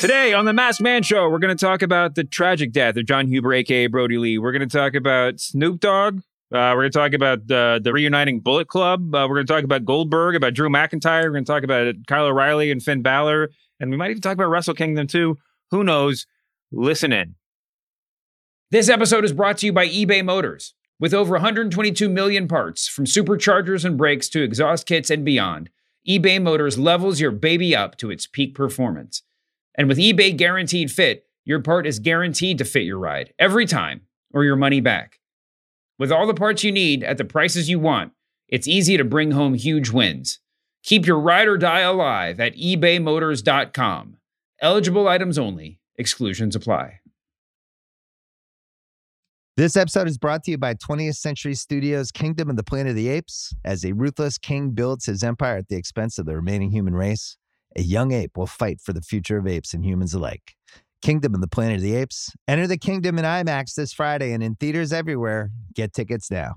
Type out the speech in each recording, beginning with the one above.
Today on the Masked Man Show, we're going to talk about the tragic death of Jon Huber, aka Brodie Lee. We're going to talk about Snoop Dogg. Uh, we're going to talk about the the reuniting Bullet Club. Uh, we're going to talk about Goldberg, about Drew McIntyre. We're going to talk about Kyle O'Reilly and Finn Balor, and we might even talk about Wrestle Kingdom too. Who knows? Listen in. This episode is brought to you by eBay Motors. With over 122 million parts, from superchargers and brakes to exhaust kits and beyond, eBay Motors levels your baby up to its peak performance. And with eBay Guaranteed Fit, your part is guaranteed to fit your ride every time or your money back. With all the parts you need at the prices you want, it's easy to bring home huge wins. Keep your ride or die alive at ebaymotors.com. Eligible items only, exclusions apply. This episode is brought to you by 20th Century Studios' Kingdom of the Planet of the Apes. As a ruthless king builds his empire at the expense of the remaining human race, a young ape will fight for the future of apes and humans alike. Kingdom of the Planet of the Apes. Enter the kingdom in IMAX this Friday and in theaters everywhere. Get tickets now.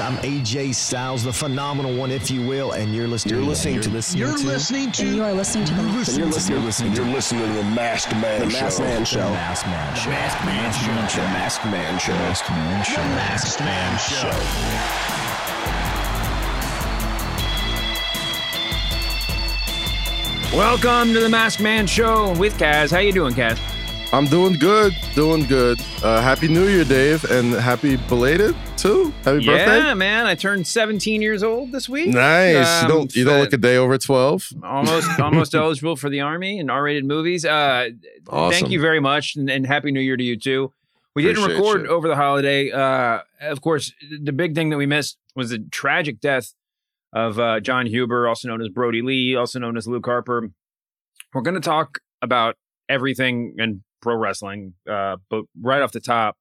I'm AJ Styles, the phenomenal one, if you will, and you're listening. You're listening to. Listening you're listening to. You are listening to. You're listening, you're listening, you're listening, you're listening to the Masked Man the Show. Masked Man Show. The Masked Man Show. The Masked Man Show. The Masked Man Show. The Masked Man Show. The Masked Man Show. Welcome to the Masked Man Show with Kaz. How you doing, Kaz? I'm doing good, doing good. Uh, happy New Year, Dave, and happy belated too. Happy yeah, birthday! Yeah, man. I turned 17 years old this week. Nice. you Um, don't you don't look a day over twelve. almost almost eligible for the army and R-rated movies. Uh, Awesome. Thank you very much, and, and happy New Year to you too. We didn't record you. over the holiday. Uh, of course, the big thing that we missed was the tragic death of uh, Jon Huber, also known as Brodie Lee, also known as Luke Harper. We're going to talk about everything in pro wrestling, uh, but right off the top,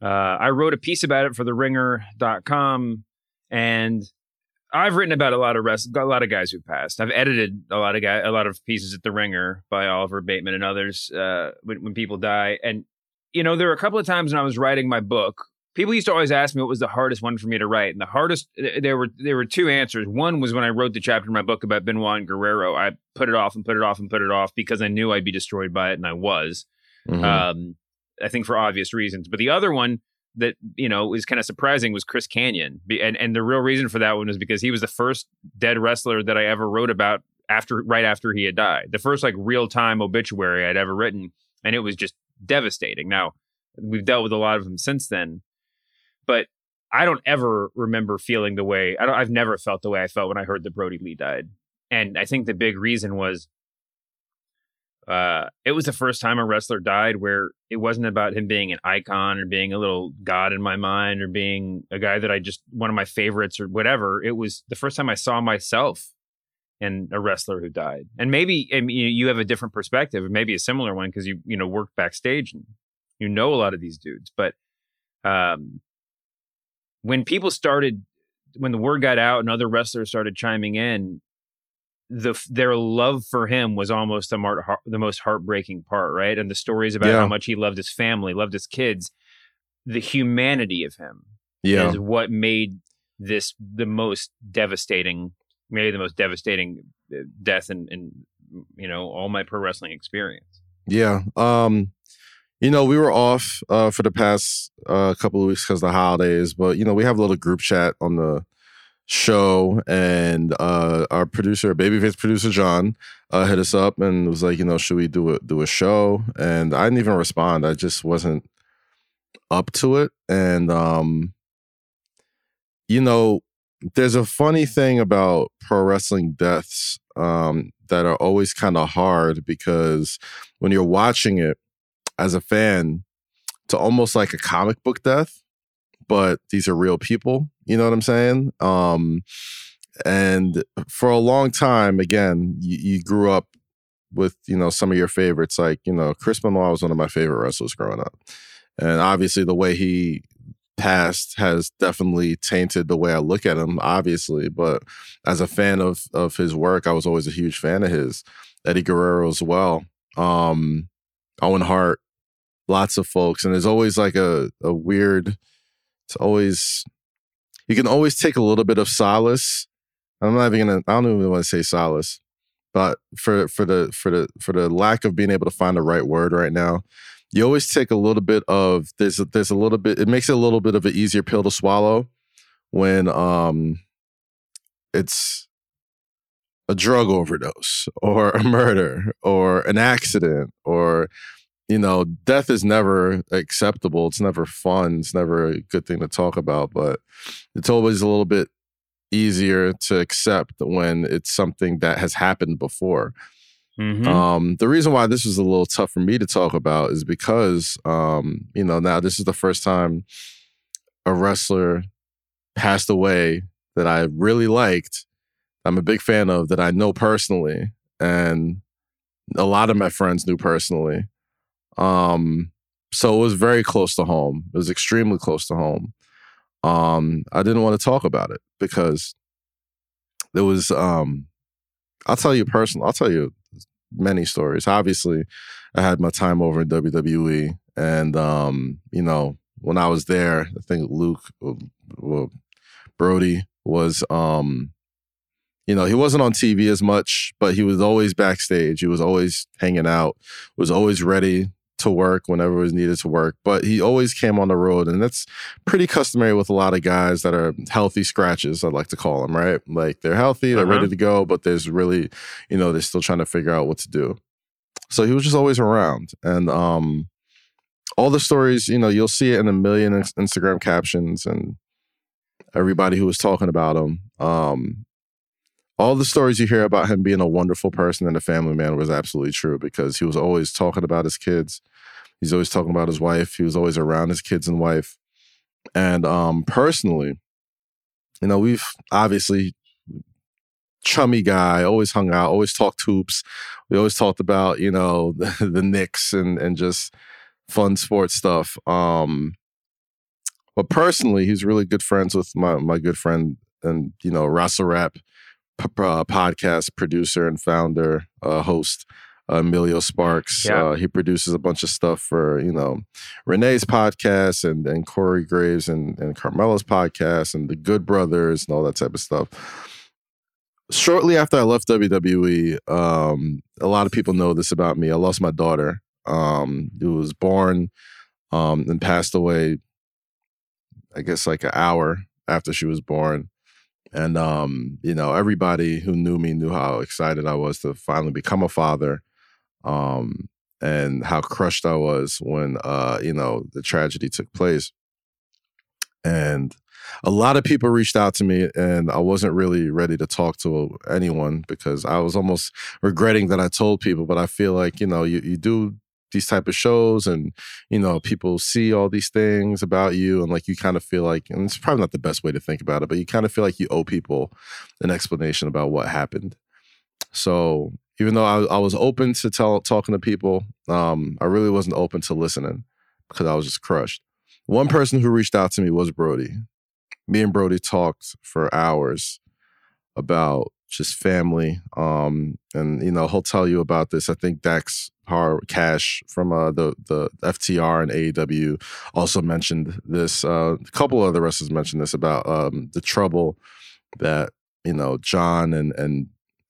uh, I wrote a piece about it for the ringer.com and I've written about a lot of rest, a lot of guys who passed. I've edited a lot of guy, a lot of pieces at the Ringer by Oliver Bateman and others uh, when, when people die. And you know, there were a couple of times when I was writing my book. People used to always ask me what was the hardest one for me to write, and the hardest there were there were two answers. One was when I wrote the chapter in my book about Benoit and Guerrero. I put it off and put it off and put it off because I knew I'd be destroyed by it, and I was. Mhm. Um, I think for obvious reasons. But the other one that you know was kind of surprising was Chris Kanyon, and and the real reason for that one was because he was the first dead wrestler that I ever wrote about after right after he had died, the first like real time obituary I'd ever written, and it was just devastating. Now we've dealt with a lot of them since then, but I don't ever remember feeling the way I don't. I've never felt the way I felt when I heard that Brodie Lee died, and I think the big reason was uh, it was the first time a wrestler died where it wasn't about him being an icon or being a little god in my mind or being a guy that I just one of my favorites or whatever. It was the first time I saw myself in a wrestler who died. And maybe I mean, you you have a different perspective, maybe a similar one because you you know work backstage and you know a lot of these dudes. But um, when people started, when the word got out and other wrestlers started chiming in, the their love for him was almost the, mar- the most heartbreaking part, right? And the stories about Yeah. how much he loved his family, loved his kids, the humanity of him Yeah, is what made this the most devastating, maybe the most devastating uh, death in, in you know all my pro wrestling experience. yeah. Um, you know, we were off uh for the past uh, couple of weeks because of the holidays, but you know, we have a little group chat on the show and uh our producer babyface producer john uh hit us up and was like you know should we do a do a show? And i didn't even respond. I just wasn't up to it. And um you know there's a funny thing about pro wrestling deaths um that are always kind of hard because when you're watching it as a fan to almost like a comic book death but these are real people you know what i'm saying um and for a long time again you, you grew up with you know some of your favorites. Like you know, Chris Benoit was one of my favorite wrestlers growing up, and obviously the way he passed has definitely tainted the way I look at him. Obviously, but as a fan of of his work, I was always a huge fan of his. Eddie Guerrero as well. Um, Owen Hart, lots of folks, and there's always like a a weird. It's always you can always take a little bit of solace. I'm not even gonna. I don't even want to say solace, but for for the for the for the lack of being able to find the right word right now, you always take a little bit of there's a, there's a little bit. It makes it a little bit of an easier pill to swallow when um it's a drug overdose or a murder or an accident or you know death is never acceptable it's never fun it's never a good thing to talk about but it's always a little bit easier to accept when it's something that has happened before Mhm. um, the reason why this was a little tough for me to talk about is because, um, you know, now this is the first time a wrestler passed away that I really liked. I'm a big fan of that I know personally, and a lot of my friends knew personally. Um, so it was very close to home. It was extremely close to home. Um, I didn't want to talk about it because there was um I'll tell you personal. I'll tell you many stories. Obviously, I had my time over in WWE, and um, you know, when I was there, I think Luke, uh, well, Brodie was, um, you know, he wasn't on TV as much, but he was always backstage. He was always hanging out. Was always ready to work whenever it was needed to work. But he always came on the road, and that's pretty customary with a lot of guys that are healthy scratches. I'd like to call them right. Like they're healthy, they're Uh-huh. ready to go, but there's really, you know, they're still trying to figure out what to do. So he was just always around, and um, all the stories, you know, you'll see it in a million Instagram captions and everybody who was talking about him. Um, all the stories you hear about him being a wonderful person and a family man was absolutely true because he was always talking about his kids. He's always talking about his wife. He was always around his kids and wife. And um, personally, you know, we've obviously chummy guy, always hung out, always talked hoops. We always talked about, you know, the, the Knicks and and just fun sports stuff. Um, but personally, he's really good friends with my my good friend and you know Russell Rap p- uh, podcast producer and founder uh, host Emilio Sparks. Yeah. Uh, he produces a bunch of stuff for you know Renee's podcast and and Corey Graves and and Carmelo's podcast and the Good Brothers and all that type of stuff. Shortly after I left WWE, um, a lot of people know this about me. I lost my daughter, um, who was born um, and passed away I guess like an hour after she was born. And um, you know, everybody who knew me knew how excited I was to finally become a father. Um, and how crushed I was when uh, you know, the tragedy took place. And a lot of people reached out to me and I wasn't really ready to talk to anyone because I was almost regretting that I told people, but I feel like, you know, you, you do these type of shows and you know people see all these things about you and like you kind of feel like and it's probably not the best way to think about it but you kind of feel like you owe people an explanation about what happened so even though i, I was open to tell talking to people um, i really wasn't open to listening because i was just crushed one person who reached out to me was brodie me and brodie talked for hours about just family um and you know he'll tell you about this i think dax Har Cash from uh, the the FTR and AEW also mentioned this. Uh, a couple of other wrestlers mentioned this about um, the trouble that you know Jon and and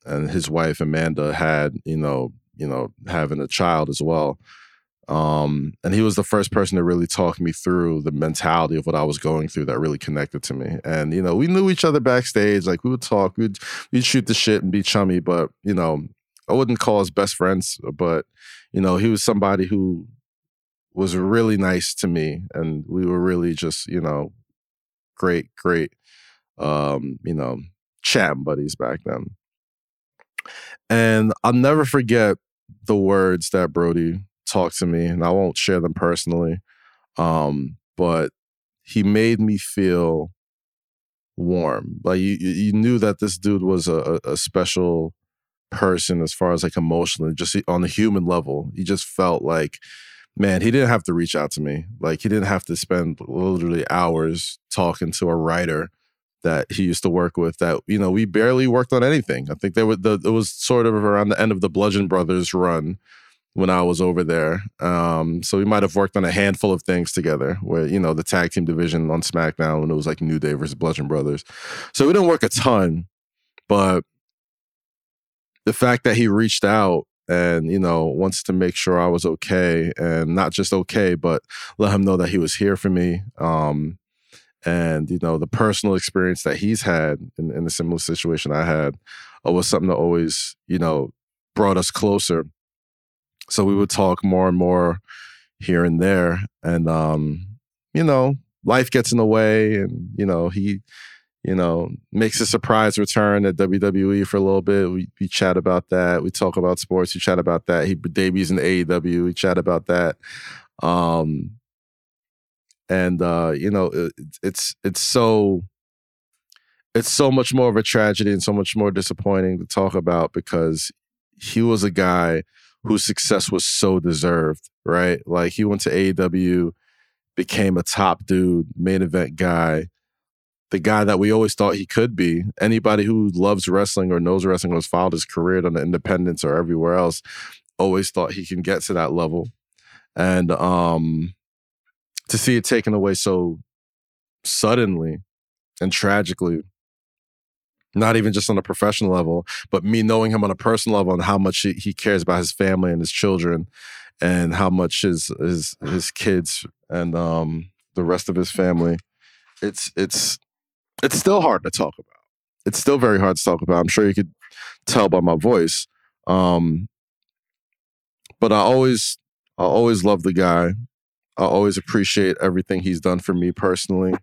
and his wife Amanda had. You know, you know, having a child as well. Um, and he was the first person to really talk me through the mentality of what I was going through that really connected to me. And you know, we knew each other backstage. Like we would talk, we'd we'd shoot the shit and be chummy, but you know, I wouldn't call us best friends, but you know, he was somebody who was really nice to me, and we were really just, you know, great, great, um, you know, chatting buddies back then. And I'll never forget the words that Brodie talked to me, and I won't share them personally, um, but he made me feel warm. Like you, you knew that this dude was a a special person as far as like emotionally, just on the human level. He just felt like, man, he didn't have to reach out to me. Like he didn't have to spend literally hours talking to a writer that he used to work with that you know we barely worked on anything. I think there was the it was sort of around the end of the bludgeon brothers run when i was over there. Um, so we might have worked on a handful of things together where you know the tag team division on smackdown when it was like new day versus bludgeon brothers. So we didn't work a ton but the fact that he reached out and you know wants to make sure i was okay and not just okay but let him know that he was here for me um, and you know the personal experience that he's had in, in a similar situation I had uh, was something that always you know brought us closer. So we would talk more and more here and there, and um, you know life gets in the way, and you know he you know makes a surprise return at WWE for a little bit. We, we chat about that. We talk about sports. We chat about that. He debuts in AEW. We chat about that. Um, and uh, you know it, it's it's so it's so much more of a tragedy and so much more disappointing to talk about because he was a guy whose success was so deserved, right? Like he went to AEW, became a top dude, main event guy, the guy that we always thought he could be. Anybody who loves wrestling or knows wrestling or has followed his career on the independents or everywhere else always thought he can get to that level. And um to see it taken away so suddenly and tragically not even just on a professional level but me knowing him on a personal level and how much he, cares about his family and his children and how much his his his kids and um the rest of his family. It's it's it's still hard to talk about. It's still very hard to talk about. I'm sure you could tell by my voice. Um but i always i always love the guy I always appreciate everything he's done for me personally,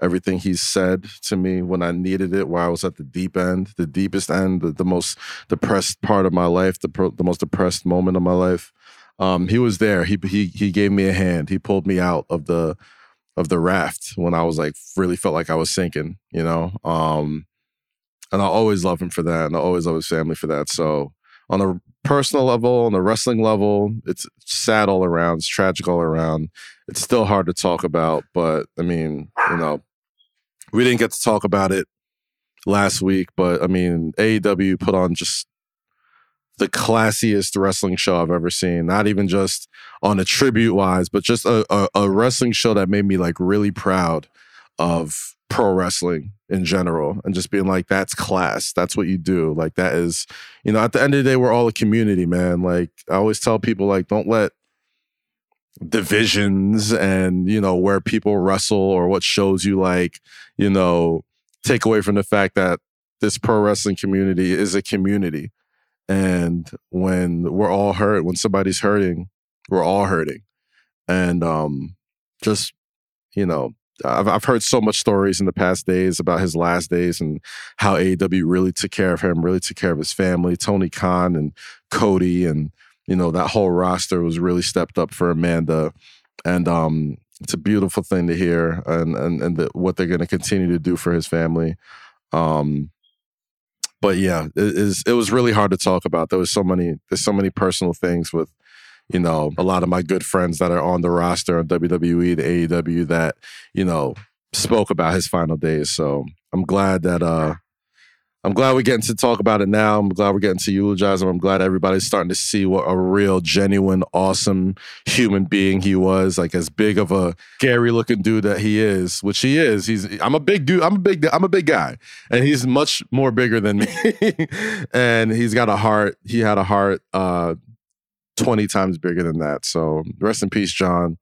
everything he's said to me when I needed it, where I was at the deep end, the deepest end, the, the most depressed part of my life, the the most depressed moment of my life. Um, he was there. He he he gave me a hand. He pulled me out of the of the raft when I was like really felt like I was sinking. You know. Um, and I always love him for that, and I always love his family for that. So on a personal level, on the wrestling level, it's sad all around. It's tragic all around. It's still hard to talk about, but I mean, you know, we didn't get to talk about it last week, but I mean, AEW put on just the classiest wrestling show I've ever seen. Not even just on a tribute wise, but just a, a, a wrestling show that made me like really proud of pro wrestling in general and just being like that's class. That's what you do. Like that is you know at the end of the day we're all a community man. Like i always tell people like don't let divisions and you know where people wrestle or what shows you like you know take away from the fact that this pro wrestling community is a community. And when we're all hurt when somebody's hurting we're all hurting. And um just you know I've, I've heard so much stories in the past days about his last days and how AEW really took care of him, really took care of his family. Tony Khan and Cody and you know that whole roster was really stepped up for Amanda, and um, it's a beautiful thing to hear, and and and the, what they're going to continue to do for his family. Um, but yeah, it. It was really hard to talk about. There was so many. There's so many personal things with you know, a lot of my good friends that are on the roster on WWE, the AEW that, you know, spoke about his final days. So I'm glad that uh I'm glad we're getting to talk about it now. I'm glad we're getting to eulogize him. I'm glad everybody's starting to see what a real, genuine, awesome human being he was. Like as big of a scary looking dude that he is, which he is. He's I'm a big dude. I'm a big I'm a big guy. And he's much more bigger than me. and he's got a heart. He had a heart uh 20 times bigger than that. So rest in peace, Jon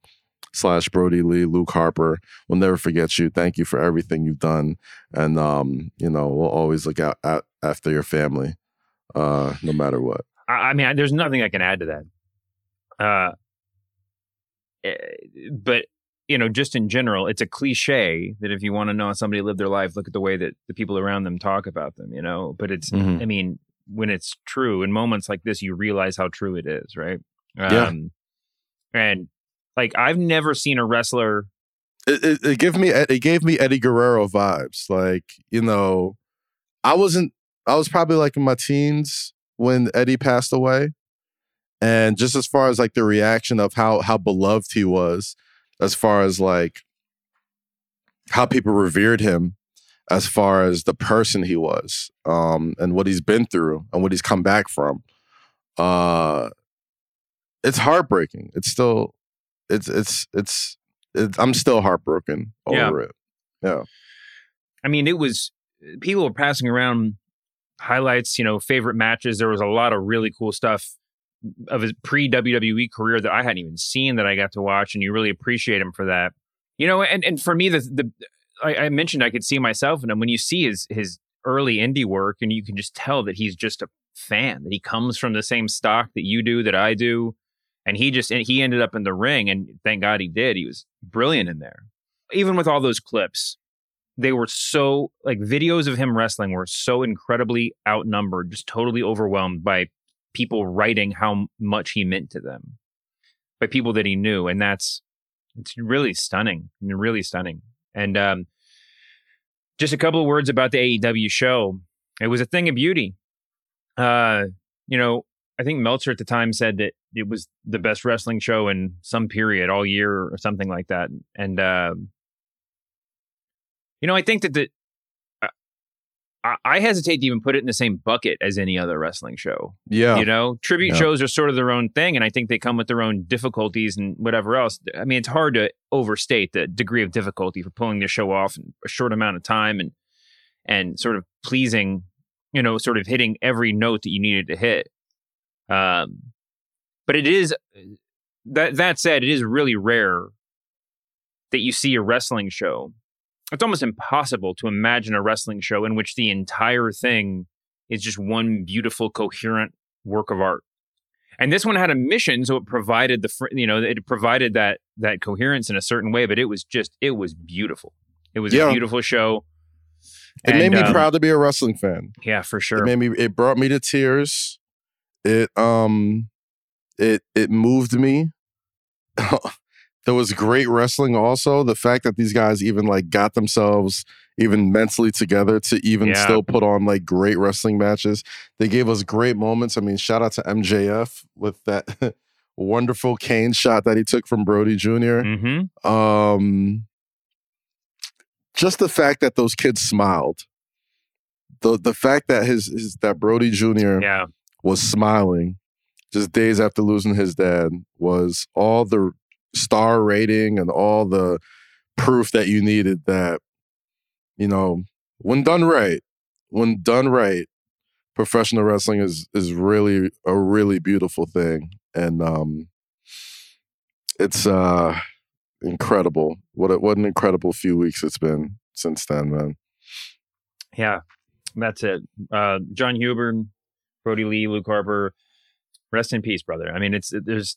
slash Brodie Lee, Luke Harper. We'll never forget you. Thank you for everything you've done. And, um, you know, we'll always look out at, after your family, uh, no matter what. I mean, there's nothing I can add to that. Uh, eh, but you know, just in general, it's a cliche that if you want to know how somebody lived their life, look at the way that the people around them talk about them, you know. But it's, mm-hmm. I mean, when it's true in moments like this you realize how true it is right yeah. Um, and like i've never seen a wrestler it, it, it gave me it gave me eddie guerrero vibes like you know i wasn't i was probably like in my teens when Eddie passed away. And just as far as like the reaction of how how beloved he was, as far as like how people revered him, as far as the person he was, um, and what he's been through and what he's come back from. Uh it's heartbreaking. It's still it's it's it's, it's I'm still heartbroken over Yeah. it. Yeah. I mean, it was people were passing around highlights, you know, favorite matches. There was a lot of really cool stuff of his pre WWE career that I hadn't even seen that I got to watch, and you really appreciate him for that. You know, and and for me, the the I, I mentioned I could see myself in him when you see his his early indie work, and you can just tell that he's just a fan that he comes from the same stock that you do that I do, and he just and he ended up in the ring, and thank God he did. He was brilliant in there, even with all those clips they were so like videos of him wrestling were so incredibly outnumbered, just totally overwhelmed by people writing how much he meant to them, by people that he knew, and that's it's really stunning, I mean, really stunning. And um, just a couple of words about the AEW show. It was a thing of beauty. Uh, you know, I think Meltzer at the time said that it was the best wrestling show in some period all year or something like that. And um, you know, I think that the I, I hesitate to even put it in the same bucket as any other wrestling show. Yeah. You know, tribute Yeah. shows are sort of their own thing, and I think they come with their own difficulties and whatever else. I mean, it's hard to overstate the degree of difficulty for pulling this show off in a short amount of time and and sort of pleasing, you know, sort of hitting every note that you needed to hit. Um, but it is that that said, it is really rare that you see a wrestling show. It's almost impossible to imagine a wrestling show in which the entire thing is just one beautiful, coherent work of art. And this one had a mission, so it provided the you know it provided that that coherence in a certain way. But it was just it was beautiful. It was Yeah. a beautiful show. It And, made me um, proud to be a wrestling fan. Yeah, for sure It made me it brought me to tears. It um it it moved me. there was great wrestling also. The fact that these guys even like got themselves even mentally together to even Yeah. still put on like great wrestling matches. They gave us great moments. I mean, shout out to MJF with that wonderful cane shot that he took from Brodie Jr. Mm-hmm. Um, just the fact that those kids smiled, the the fact that his, his that Brodie Jr. Yeah. was smiling, just days after losing his dad, was all the star rating and all the proof that you needed that, you know, when done right, when done right, professional wrestling is is really a really beautiful thing, and um, it's uh incredible. What a, what an incredible few weeks it's been since then, man. Yeah, that's it. Uh, Jon Huber, Brodie Lee, Luke Harper, rest in peace, brother. I mean, it's there's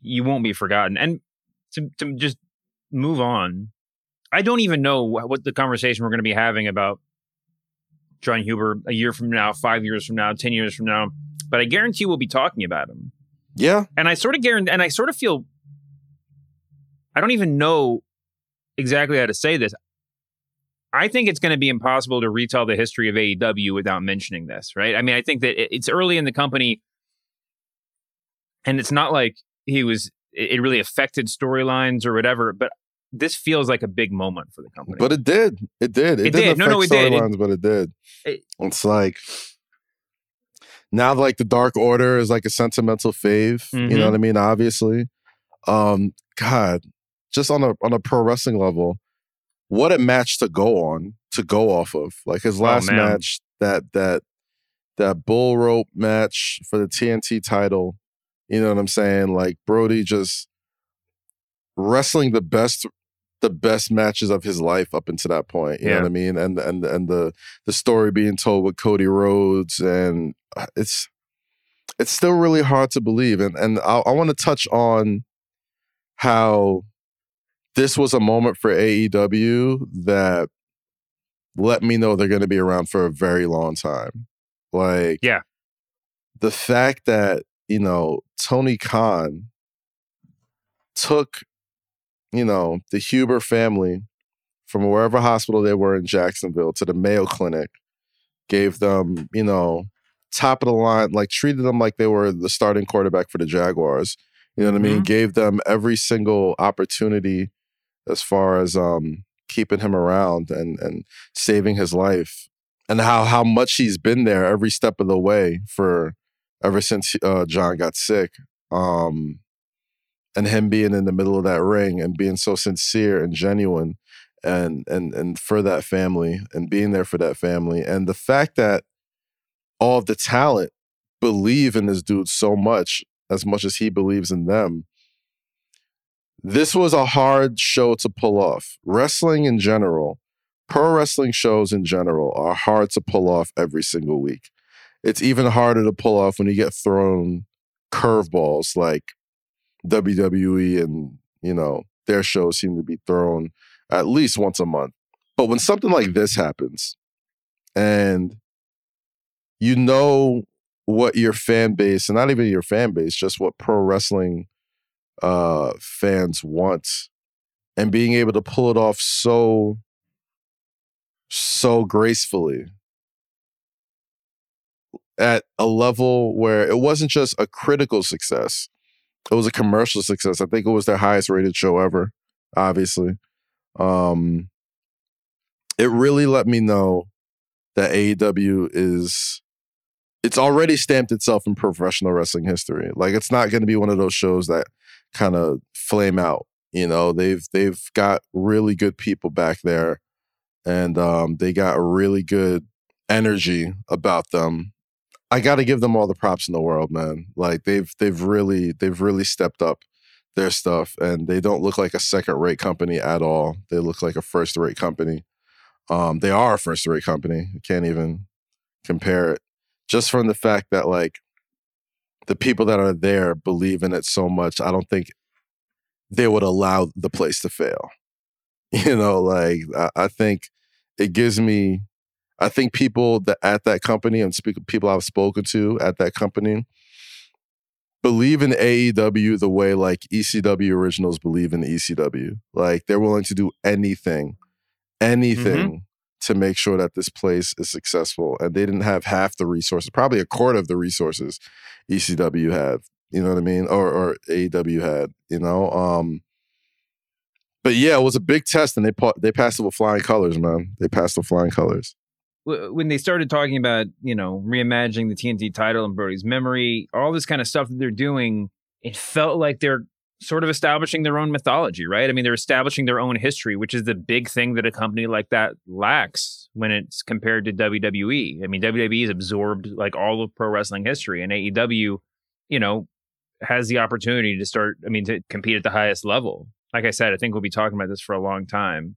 you won't be forgotten. And to to just move on, I don't even know what, the conversation we're going to be having about Jon Huber a year from now, five years from now, ten years from now. But I guarantee we'll be talking about him. Yeah, And I sort of guarantee, and I sort of feel, I don't even know exactly how to say this. I think it's going to be impossible to retell the history of AEW without mentioning this, right? I mean, I think that it's early in the company, and it's not like he was, it really affected storylines or whatever, but this feels like a big moment for the company. but it did. It did. It, It did. No, no, affect it did. It- storylines, but it did. It- it's like now, like the Dark Order is like a sentimental fave. You Mhm. know what I mean? Obviously, um, God, just on a on a pro wrestling level, what a match to go on to go off of. Like his last Oh, match, that that that bull rope match for the TNT title. You know what I'm saying? Like Brodie just wrestling the best the best matches of his life up until that point. You know Yeah. what I mean? And and and the the story being told with Cody Rhodes and uh, it's it's still really hard to believe. And and I, I want to touch on how this was a moment for AEW that let me know they're going to be around for a very long time. Like, Yeah. the fact that you know Tony Khan took you know the Huber family from wherever hospital they were in Jacksonville to the Mayo Clinic, gave them you know top of the line, like treated them like they were the starting quarterback for the Jaguars. You know what I mean? Mm-hmm. Gave them every single opportunity as far as um keeping him around and and saving his life. And how how much he's been there every step of the way for ever since uh, Jon got sick. Um and him being in the middle of that ring and being so sincere and genuine and and and for that family and being there for that family and the fact that all of the talent believe in this dude so much as much as he believes in them this was a hard show to pull off wrestling in general pro wrestling shows in general are hard to pull off every single week it's even harder to pull off when you get thrown curveballs like WWE and you know their shows seem to be thrown at least once a month. But when something like this happens and you know what your fan base and not even your fan base, just what pro wrestling uh fans want and being able to pull it off so so gracefully at a level where it wasn't just a critical success it was a commercial success. I think it was their highest rated show ever, obviously. Um, it really let me know that AEW is it's already stamped itself in professional wrestling history. Like it's not going to be one of those shows that kind of flame out. You know, they've they've got really good people back there, and um, they got really good energy about them. I got to give them all the props in the world, man. Like they've they've really they've really stepped up their stuff, and they don't look like a second rate company at all. They look like a first rate company. Um, they are a first rate company. You can't even compare it. Just from the fact that like the people that are there believe in it so much, I don't think they would allow the place to fail. You know, like I, I think it gives me I think people that at that company and speak, people I've spoken to at that company believe in AEW the way like ECW originals believe in ECW. Like they're willing to do anything, anything Mm-hmm. to make sure that this place is successful. And they didn't have half the resources, probably a quarter of the resources ECW had. You know what I mean? Or or AEW had. You know. Um, but yeah, it was a big test, and they pa- they passed it with flying colors, man. They passed with flying colors when they started talking about you know reimagining the TNT title and Brodie's memory, all this kind of stuff that they're doing, it felt like they're sort of establishing their own mythology, right? I mean, they're establishing their own history, which is the big thing that a company like that lacks when it's compared to WWE. I mean, WWE has absorbed like all of pro wrestling history, and AEW, you know, has the opportunity to start. I mean, to compete at the highest level. Like I said, I think we'll be talking about this for a long time.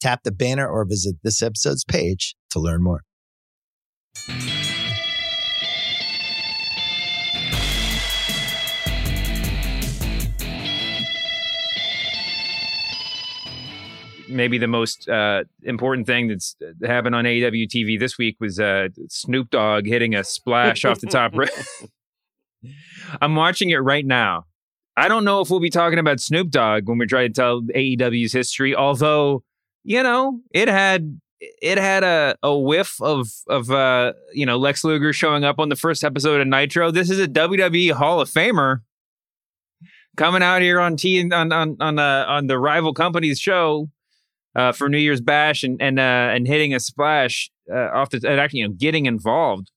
Tap the banner or visit this episode's page to learn more. maybe the most uh, important thing that's happened on AEW TV this week was uh, Snoop Dogg hitting a splash off the top. I'm watching it right now. I don't know if we'll be talking about Snoop Dogg when we try to tell AEW's history, although you know it had it had a, a whiff of of uh, you know Lex Luger showing up on the first episode of Nitro. This is a WWE Hall of Famer coming out here on T on on on, uh, on the rival company's show uh, for New Year's Bash and and uh, and hitting a splash uh, off the and actually you know getting involved.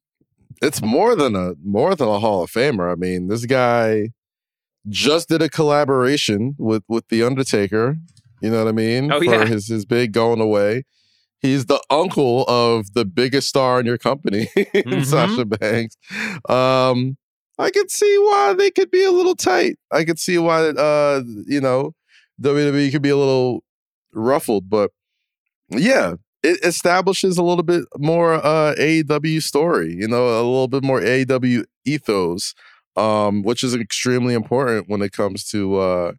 It's more than a more than a Hall of Famer. I mean, this guy just did a collaboration with with the Undertaker. You know what I mean? Oh, For yeah. his his big going away. He's the uncle of the biggest star in your company, Mhm. Sasha Banks. Um, I could see why they could be a little tight. I could see why uh, you know, WWE could be a little ruffled, but yeah, it establishes a little bit more uh AEW story, you know, a little bit more AEW ethos, um, which is extremely important when it comes to uh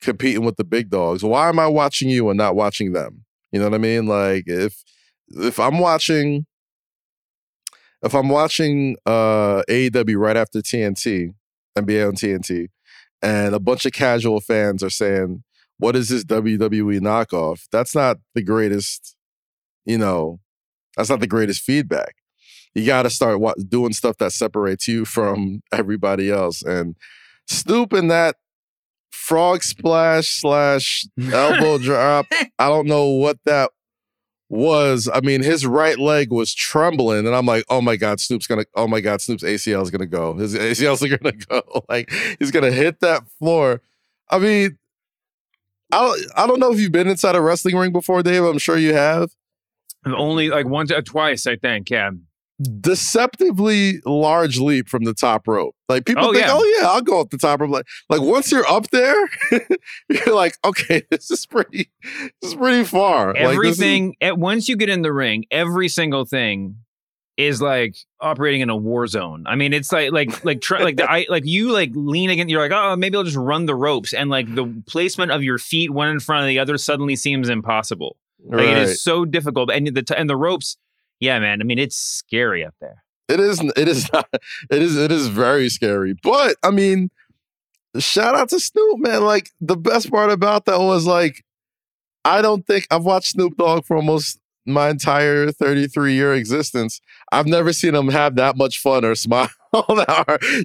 competing with the big dogs. Why am I watching you and not watching them? You know what I mean? Like if if I'm watching if I'm watching uh AEW right after TNT, NBA on TNT, and a bunch of casual fans are saying, What is this WWE knockoff? That's not the greatest, you know, that's not the greatest feedback. You got to start wa- doing stuff that separates you from everybody else. And Snoop and that frog splash slash elbow drop, I don't know what that was. I mean, his right leg was trembling, and I'm like, oh my God, Snoop's gonna, oh my God, Snoop's ACL is gonna go. His ACL's are gonna go. Like, he's gonna hit that floor. I mean, I don't, I don't know if you've been inside a wrestling ring before, Dave. I'm sure you have. Only like once or twice, I think. Yeah. Deceptively large leap from the top rope. Like people Oh, think, yeah. oh yeah, I'll go up the top rope. Like, like once you're up there, you're like, okay, this is pretty, this is pretty far. Like, is- Everything at once you get in the ring, every single thing is like operating in a war zone. I mean, it's like like like try, like the I like you like lean against. You're like, oh, maybe I'll just run the ropes, and like the placement of your feet one in front of the other suddenly seems impossible. Like Right. is so difficult, and the t- and the ropes. Yeah, man. I mean, it's scary up there. It is. It is not. It is. It is very scary. But I mean, shout out to Snoop, man. Like the best part about that was like, I don't think I've watched Snoop Dogg for almost my entire 33 year existence. I've never seen him have that much fun or smile.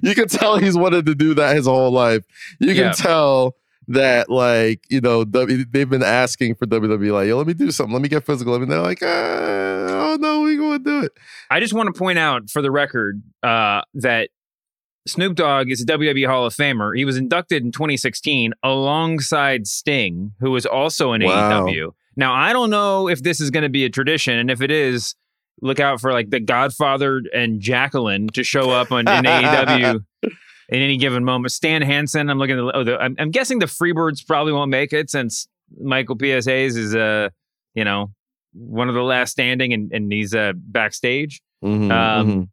You can tell he's wanted to do that his whole life. You can Yeah. tell that like you know w, they've been asking for WWE like yo let me do something let me get physical and they're like uh, oh no we gonna do it I just want to point out for the record uh, that Snoop Dogg is a WWE Hall of Famer. He was inducted in 2016 alongside Sting, who was also in Wow. AEW. Now, I don't know if this is going to be a tradition, and if it is, look out for like the Godfather and Jacqueline to show up on in AEW in any given moment. Stan Hansen, I'm looking at the, oh, the I'm, I'm guessing the Freebirds probably won't make it since Michael P.S. Hayes is uh you know one of the last standing and, and he's uh backstage. Mhm, Um, mhm.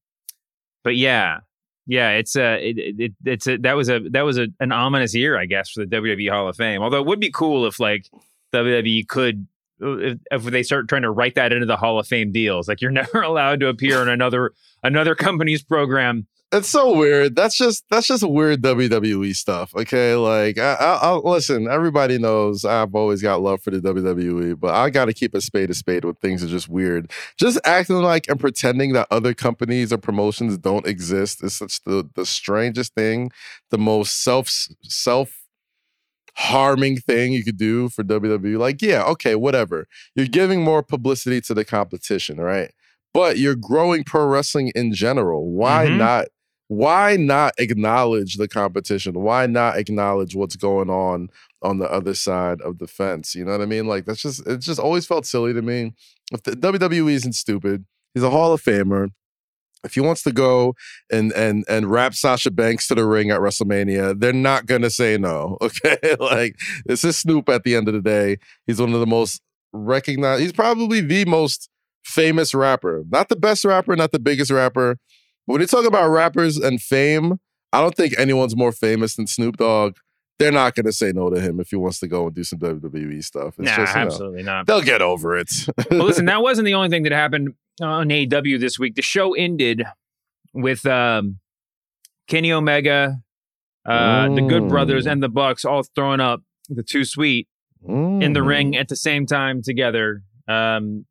But yeah, yeah, it's a it, it, it's a that was a that was a, an ominous year, I guess, for the WWE Hall of Fame. Although it would be cool if like WWE could. If, if they start trying to write that into the Hall of Fame deals, like you're never allowed to appear on another another company's program. It's so weird. That's just that's just weird WWE stuff. Okay, like I, I, I'll listen. Everybody knows I've always got love for the WWE, but I got to keep a spade a spade when things are just weird. Just acting like and pretending that other companies or promotions don't exist is such the the strangest thing, the most self self harming thing you could do for WWE. Like, yeah, okay, whatever. You're giving more publicity to the competition, right? But you're growing pro wrestling in general. Why Mhm. not? Why not acknowledge the competition? Why not acknowledge what's going on on the other side of the fence? You know what I mean? Like that's just it. Just always felt silly to me. If the WWE isn't stupid, he's a Hall of Famer. if he wants to go and and and rap Sasha Banks to the ring at WrestleMania, they're not gonna say no. Okay, like this is Snoop. At the end of the day, he's one of the most recognized. He's probably the most famous rapper. Not the best rapper, not the biggest rapper. But when you talk about rappers and fame, I don't think anyone's more famous than Snoop Dogg. They're not going to say no to him if he wants to go and do some WWE stuff. It's nah, just, absolutely know, not. They'll get over it. well, listen, that wasn't the only thing that happened on AEW this week. The show ended with um, Kenny Omega, uh, mm. the Good Brothers, mm. and the Bucks all throwing up the Too Sweet mm. in the ring mm. at the same time together. Um,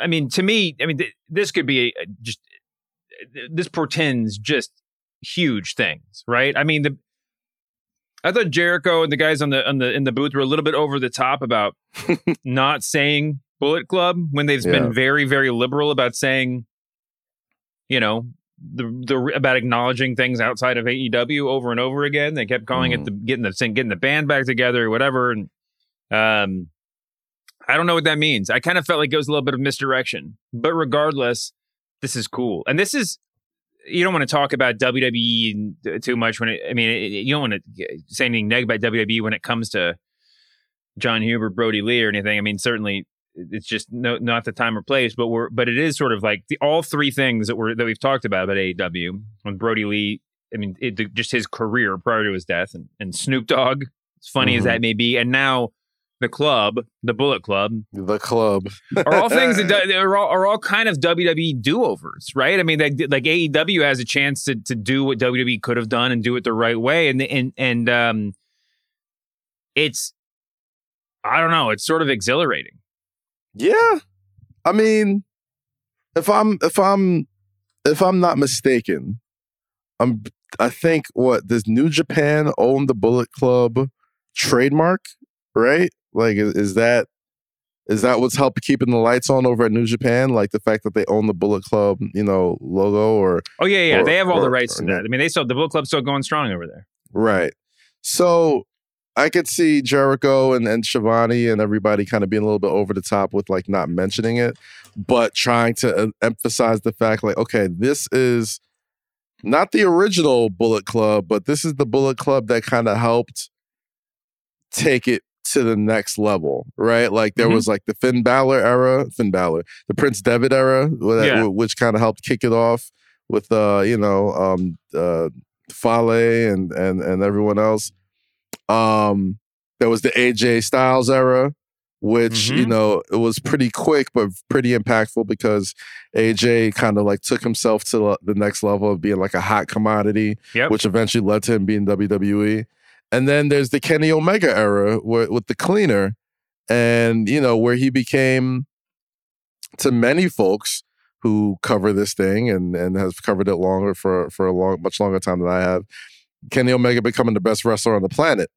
I mean, to me, I mean, th- this could be a, just this portends just huge things, right? I mean, the I thought Jericho and the guys on the on the in the booth were a little bit over the top about not saying Bullet Club when they've yeah. been very very liberal about saying, you know, the the about acknowledging things outside of AEW over and over again. They kept calling mm. it the getting the getting the band back together or whatever, and um, I don't know what that means. I kind of felt like it was a little bit of misdirection, but regardless, this is cool, and this is you don't want to talk about WWE too much when it, I mean, it, you don't want to say anything negative about WWE when it comes to Jon Huber, Brodie Lee, or anything. I mean, certainly it's just no, not the time or place, but we're, but it is sort of like the, all three things that we're, that we've talked about about AEW when Brodie Lee, I mean, it, just his career prior to his death and, and Snoop Dogg, as funny mm-hmm. as that may be. And now the club, the Bullet Club, the club, are all things that are all, are all kind of WWE do overs, right? I mean, they, like AEW has a chance to to do what WWE could have done and do it the right way, and and and um, it's I don't know, it's sort of exhilarating. Yeah, I mean, if I'm if I'm if I'm not mistaken, I'm I think what does New Japan own the Bullet Club trademark, right? Like, is, is that is that what's helped keeping the lights on over at New Japan? Like the fact that they own the Bullet Club, you know, logo or oh yeah, yeah, or, they have all or, the rights to that. I mean, they still the Bullet Club's still going strong over there. Right. So I could see Jericho and, and Schiavone and everybody kind of being a little bit over the top with like not mentioning it, but trying to uh, emphasize the fact like, okay, this is not the original Bullet Club, but this is the Bullet Club that kind of helped take it to the next level, right? Like there mm-hmm. was like the Finn Balor era, Finn Balor, the Prince Devitt era, yeah. which kind of helped kick it off with uh, you know, um uh Fale and and and everyone else. Um there was the AJ Styles era, which mm-hmm. you know it was pretty quick but pretty impactful because AJ kind of like took himself to the next level of being like a hot commodity, yep. which eventually led to him being WWE. And then there's the Kenny Omega era where, with the cleaner, and you know where he became to many folks who cover this thing and and has covered it longer for for a long much longer time than I have. Kenny Omega becoming the best wrestler on the planet.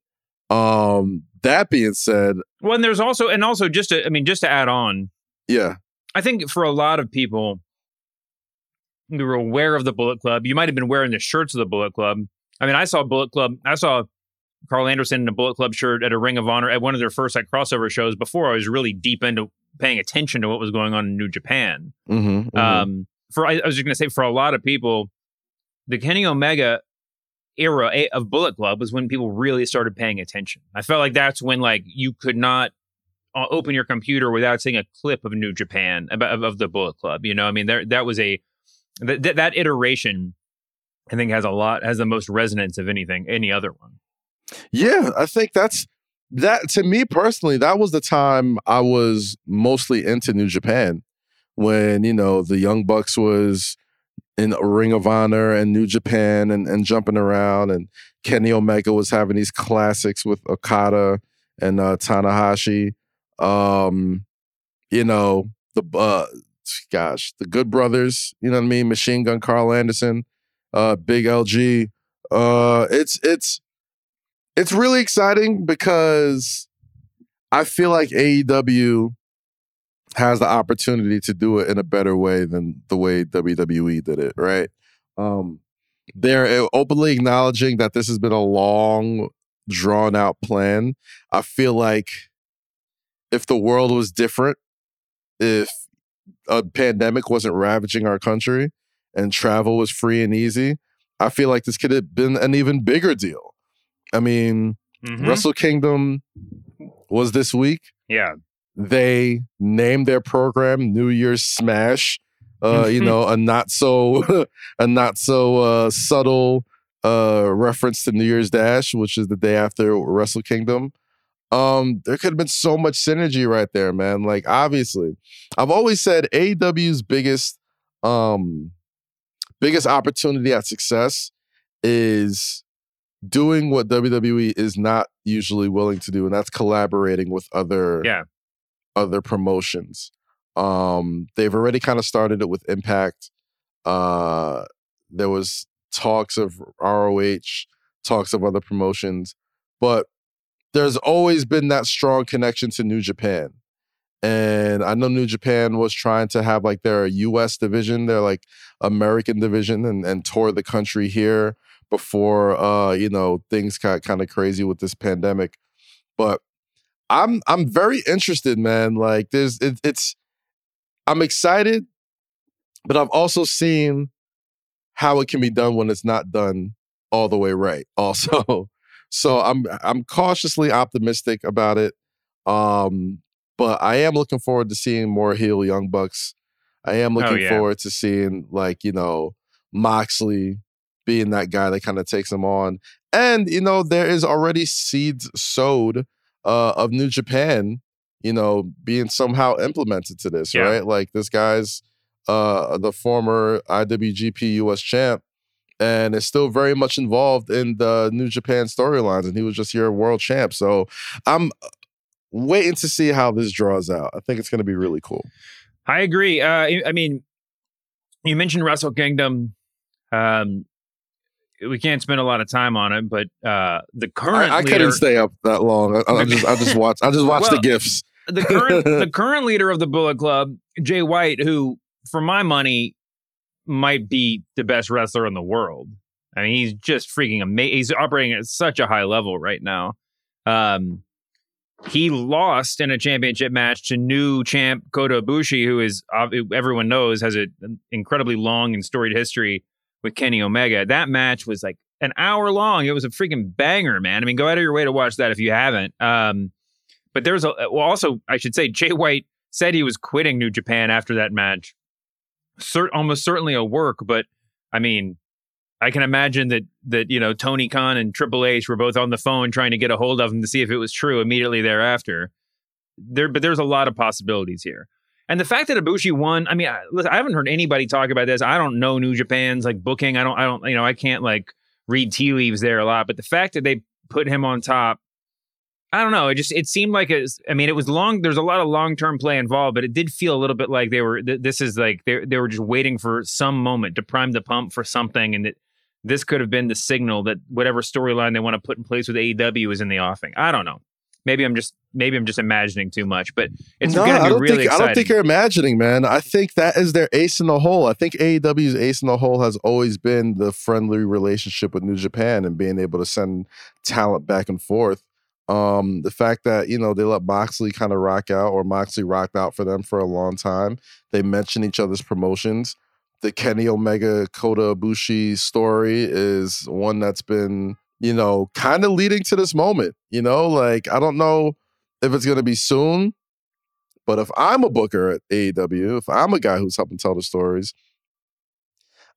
Um, that being said, well, and there's also and also just to, I mean just to add on, yeah, I think for a lot of people who were aware of the Bullet Club, you might have been wearing the shirts of the Bullet Club. I mean, I saw Bullet Club. I saw Karl Anderson in a Bullet Club shirt at a Ring of Honor at one of their first like crossover shows before I was really deep into paying attention to what was going on in New Japan. Mm-hmm, mm-hmm. Um, for I, I was just going to say for a lot of people, the Kenny Omega era of Bullet Club was when people really started paying attention. I felt like that's when like you could not uh, open your computer without seeing a clip of New Japan of, of the Bullet Club. You know, I mean, there that was a th- that iteration. I think has a lot has the most resonance of anything any other one. Yeah, I think that's that to me personally, that was the time I was mostly into New Japan when, you know, the Young Bucks was in Ring of Honor and New Japan and, and jumping around and Kenny Omega was having these classics with Okada and uh, Tanahashi. Um, you know, the uh gosh, the Good Brothers, you know what I mean? Machine Gun Karl Anderson, uh, Big LG. Uh it's it's it's really exciting because I feel like AEW has the opportunity to do it in a better way than the way WWE did it, right? Um, they're openly acknowledging that this has been a long, drawn out plan. I feel like if the world was different, if a pandemic wasn't ravaging our country and travel was free and easy, I feel like this could have been an even bigger deal. I mean, Mhm. Wrestle Kingdom was this week. Yeah. They named their program New Year's Smash. Uh, you know, a not so a not so uh, subtle uh, reference to New Year's Dash, which is the day after Wrestle Kingdom. Um, there could have been so much synergy right there, man. Like, obviously, I've always said AEW's biggest um biggest opportunity at success is doing what WWE is not usually willing to do, and that's collaborating with other Yeah. other promotions. Um, they've already kind of started it with Impact. Uh, there was talks of ROH, talks of other promotions, but there's always been that strong connection to New Japan. And I know New Japan was trying to have like their US division, their like American division, and, and tour the country here before uh, you know, things got kind of crazy with this pandemic. But I'm I'm very interested, man. Like there's it, it's I'm excited, but I've also seen how it can be done when it's not done all the way right. Also, so I'm I'm cautiously optimistic about it. Um, but I am looking forward to seeing more heel Young Bucks. I am Oh, looking yeah. forward to seeing like you know Moxley being that guy that kind of takes him on. And you know there is already seeds sowed uh, of New Japan, you know, being somehow implemented to this, Yeah. right? Like this guy's uh, the former IWGP US champ and is still very much involved in the New Japan storylines. And he was just your world champ. So I'm waiting to see how this draws out. I think it's going to be really cool. I agree. Uh, I I mean, you mentioned Wrestle Kingdom. Um, we can't spend a lot of time on it, but uh, the current I, I leader, couldn't stay up that long. I, I just I just watch I just watch Well, the gifs. the current the current leader of the Bullet Club, Jay White, who, for my money, might be the best wrestler in the world. I mean, he's just freaking amazing. He's operating at such a high level right now. Um, he lost in a championship match to new champ Kota Ibushi, who is everyone knows has an incredibly long and storied history with Kenny Omega. That match was like an hour long. It was a freaking banger, man. I mean, go out of your way to watch that if you haven't. Um, but there's a well, also I should say Jay White said he was quitting New Japan after that match. Cert, almost certainly a work, but I mean, I can imagine that that you know Tony Khan and Triple H were both on the phone trying to get a hold of him to see if it was true immediately thereafter. There, but there's a lot of possibilities here, and the fact that Ibushi won. I mean, I, listen, I haven't heard anybody talk about this. I don't know New Japan's like booking. I don't. I don't. You know, I can't like read tea leaves there a lot. But the fact that they put him on top I don't know. It just it seemed like it's. I mean, it was long. There's a lot of long term play involved, but it did feel a little bit like they were. Th- this is like they they were just waiting for some moment to prime the pump for something, and that this could have been the signal that whatever storyline they want to put in place with AEW is in the offing. I don't know. Maybe I'm just maybe I'm just imagining too much, but it's no, going to be really think exciting. I don't think you're imagining, man. I think that is their ace in the hole. I think AEW's ace in the hole has always been the friendly relationship with New Japan and being able to send talent back and forth. Um, the fact that you know they let Moxley kind of rock out, or Moxley rocked out for them for a long time. They mention each other's promotions. The Kenny Omega Kota Ibushi story is one that's been you know kind of leading to this moment. You know, like I don't know if it's going to be soon, but if I'm a booker at AEW, if I'm a guy who's helping tell the stories,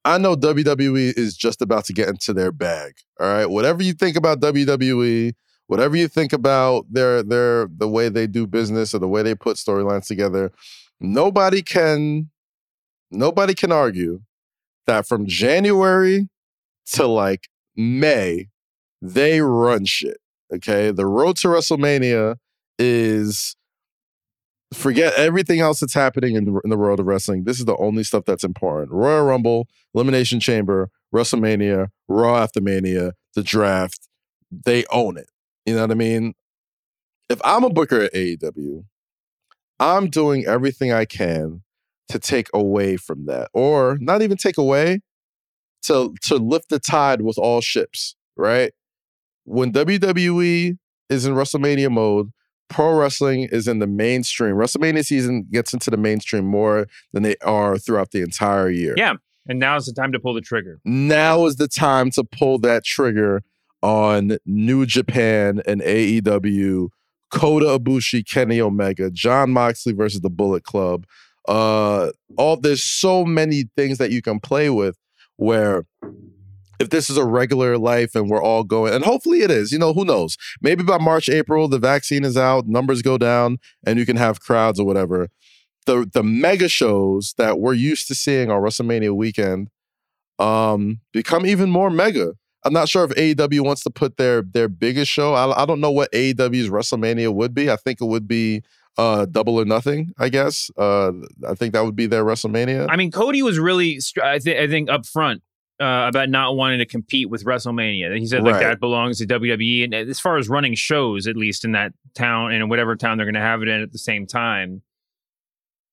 I know WWE is just about to get into their bag. All right, whatever you think about WWE, whatever you think about their their the way they do business or the way they put storylines together, nobody can nobody can argue that from January to like May, they run shit. Okay, the road to WrestleMania is forget everything else that's happening in the, in the world of wrestling. This is the only stuff that's important. Royal Rumble, Elimination Chamber, WrestleMania, Raw After Mania, the draft. They own it. You know what I mean? If I'm a booker at AEW, I'm doing everything I can to take away from that, or not even take away, to to lift the tide with all ships. Right? When WWE is in WrestleMania mode, pro wrestling is in the mainstream. WrestleMania season gets into the mainstream more than they are throughout the entire year. Yeah. And now is the time to pull the trigger. Now is the time to pull that trigger on New Japan and AEW, Kota Ibushi, Kenny Omega, Jon Moxley versus the Bullet Club. Uh, all there's so many things that you can play with where if this is a regular life and we're all going, and hopefully it is, you know, who knows? Maybe by March, April, the vaccine is out, numbers go down, and you can have crowds or whatever. The the mega shows that we're used to seeing on WrestleMania weekend um, become even more mega. I'm not sure if AEW wants to put their their biggest show. I, I don't know what AEW's WrestleMania would be. I think it would be uh, Double or Nothing. I guess. Uh, I think that would be their WrestleMania. I mean, Cody was really, I think, I think up front uh, about not wanting to compete with WrestleMania. He said like Right. that belongs to WWE, and as far as running shows, at least in that town and in whatever town they're going to have it in at the same time,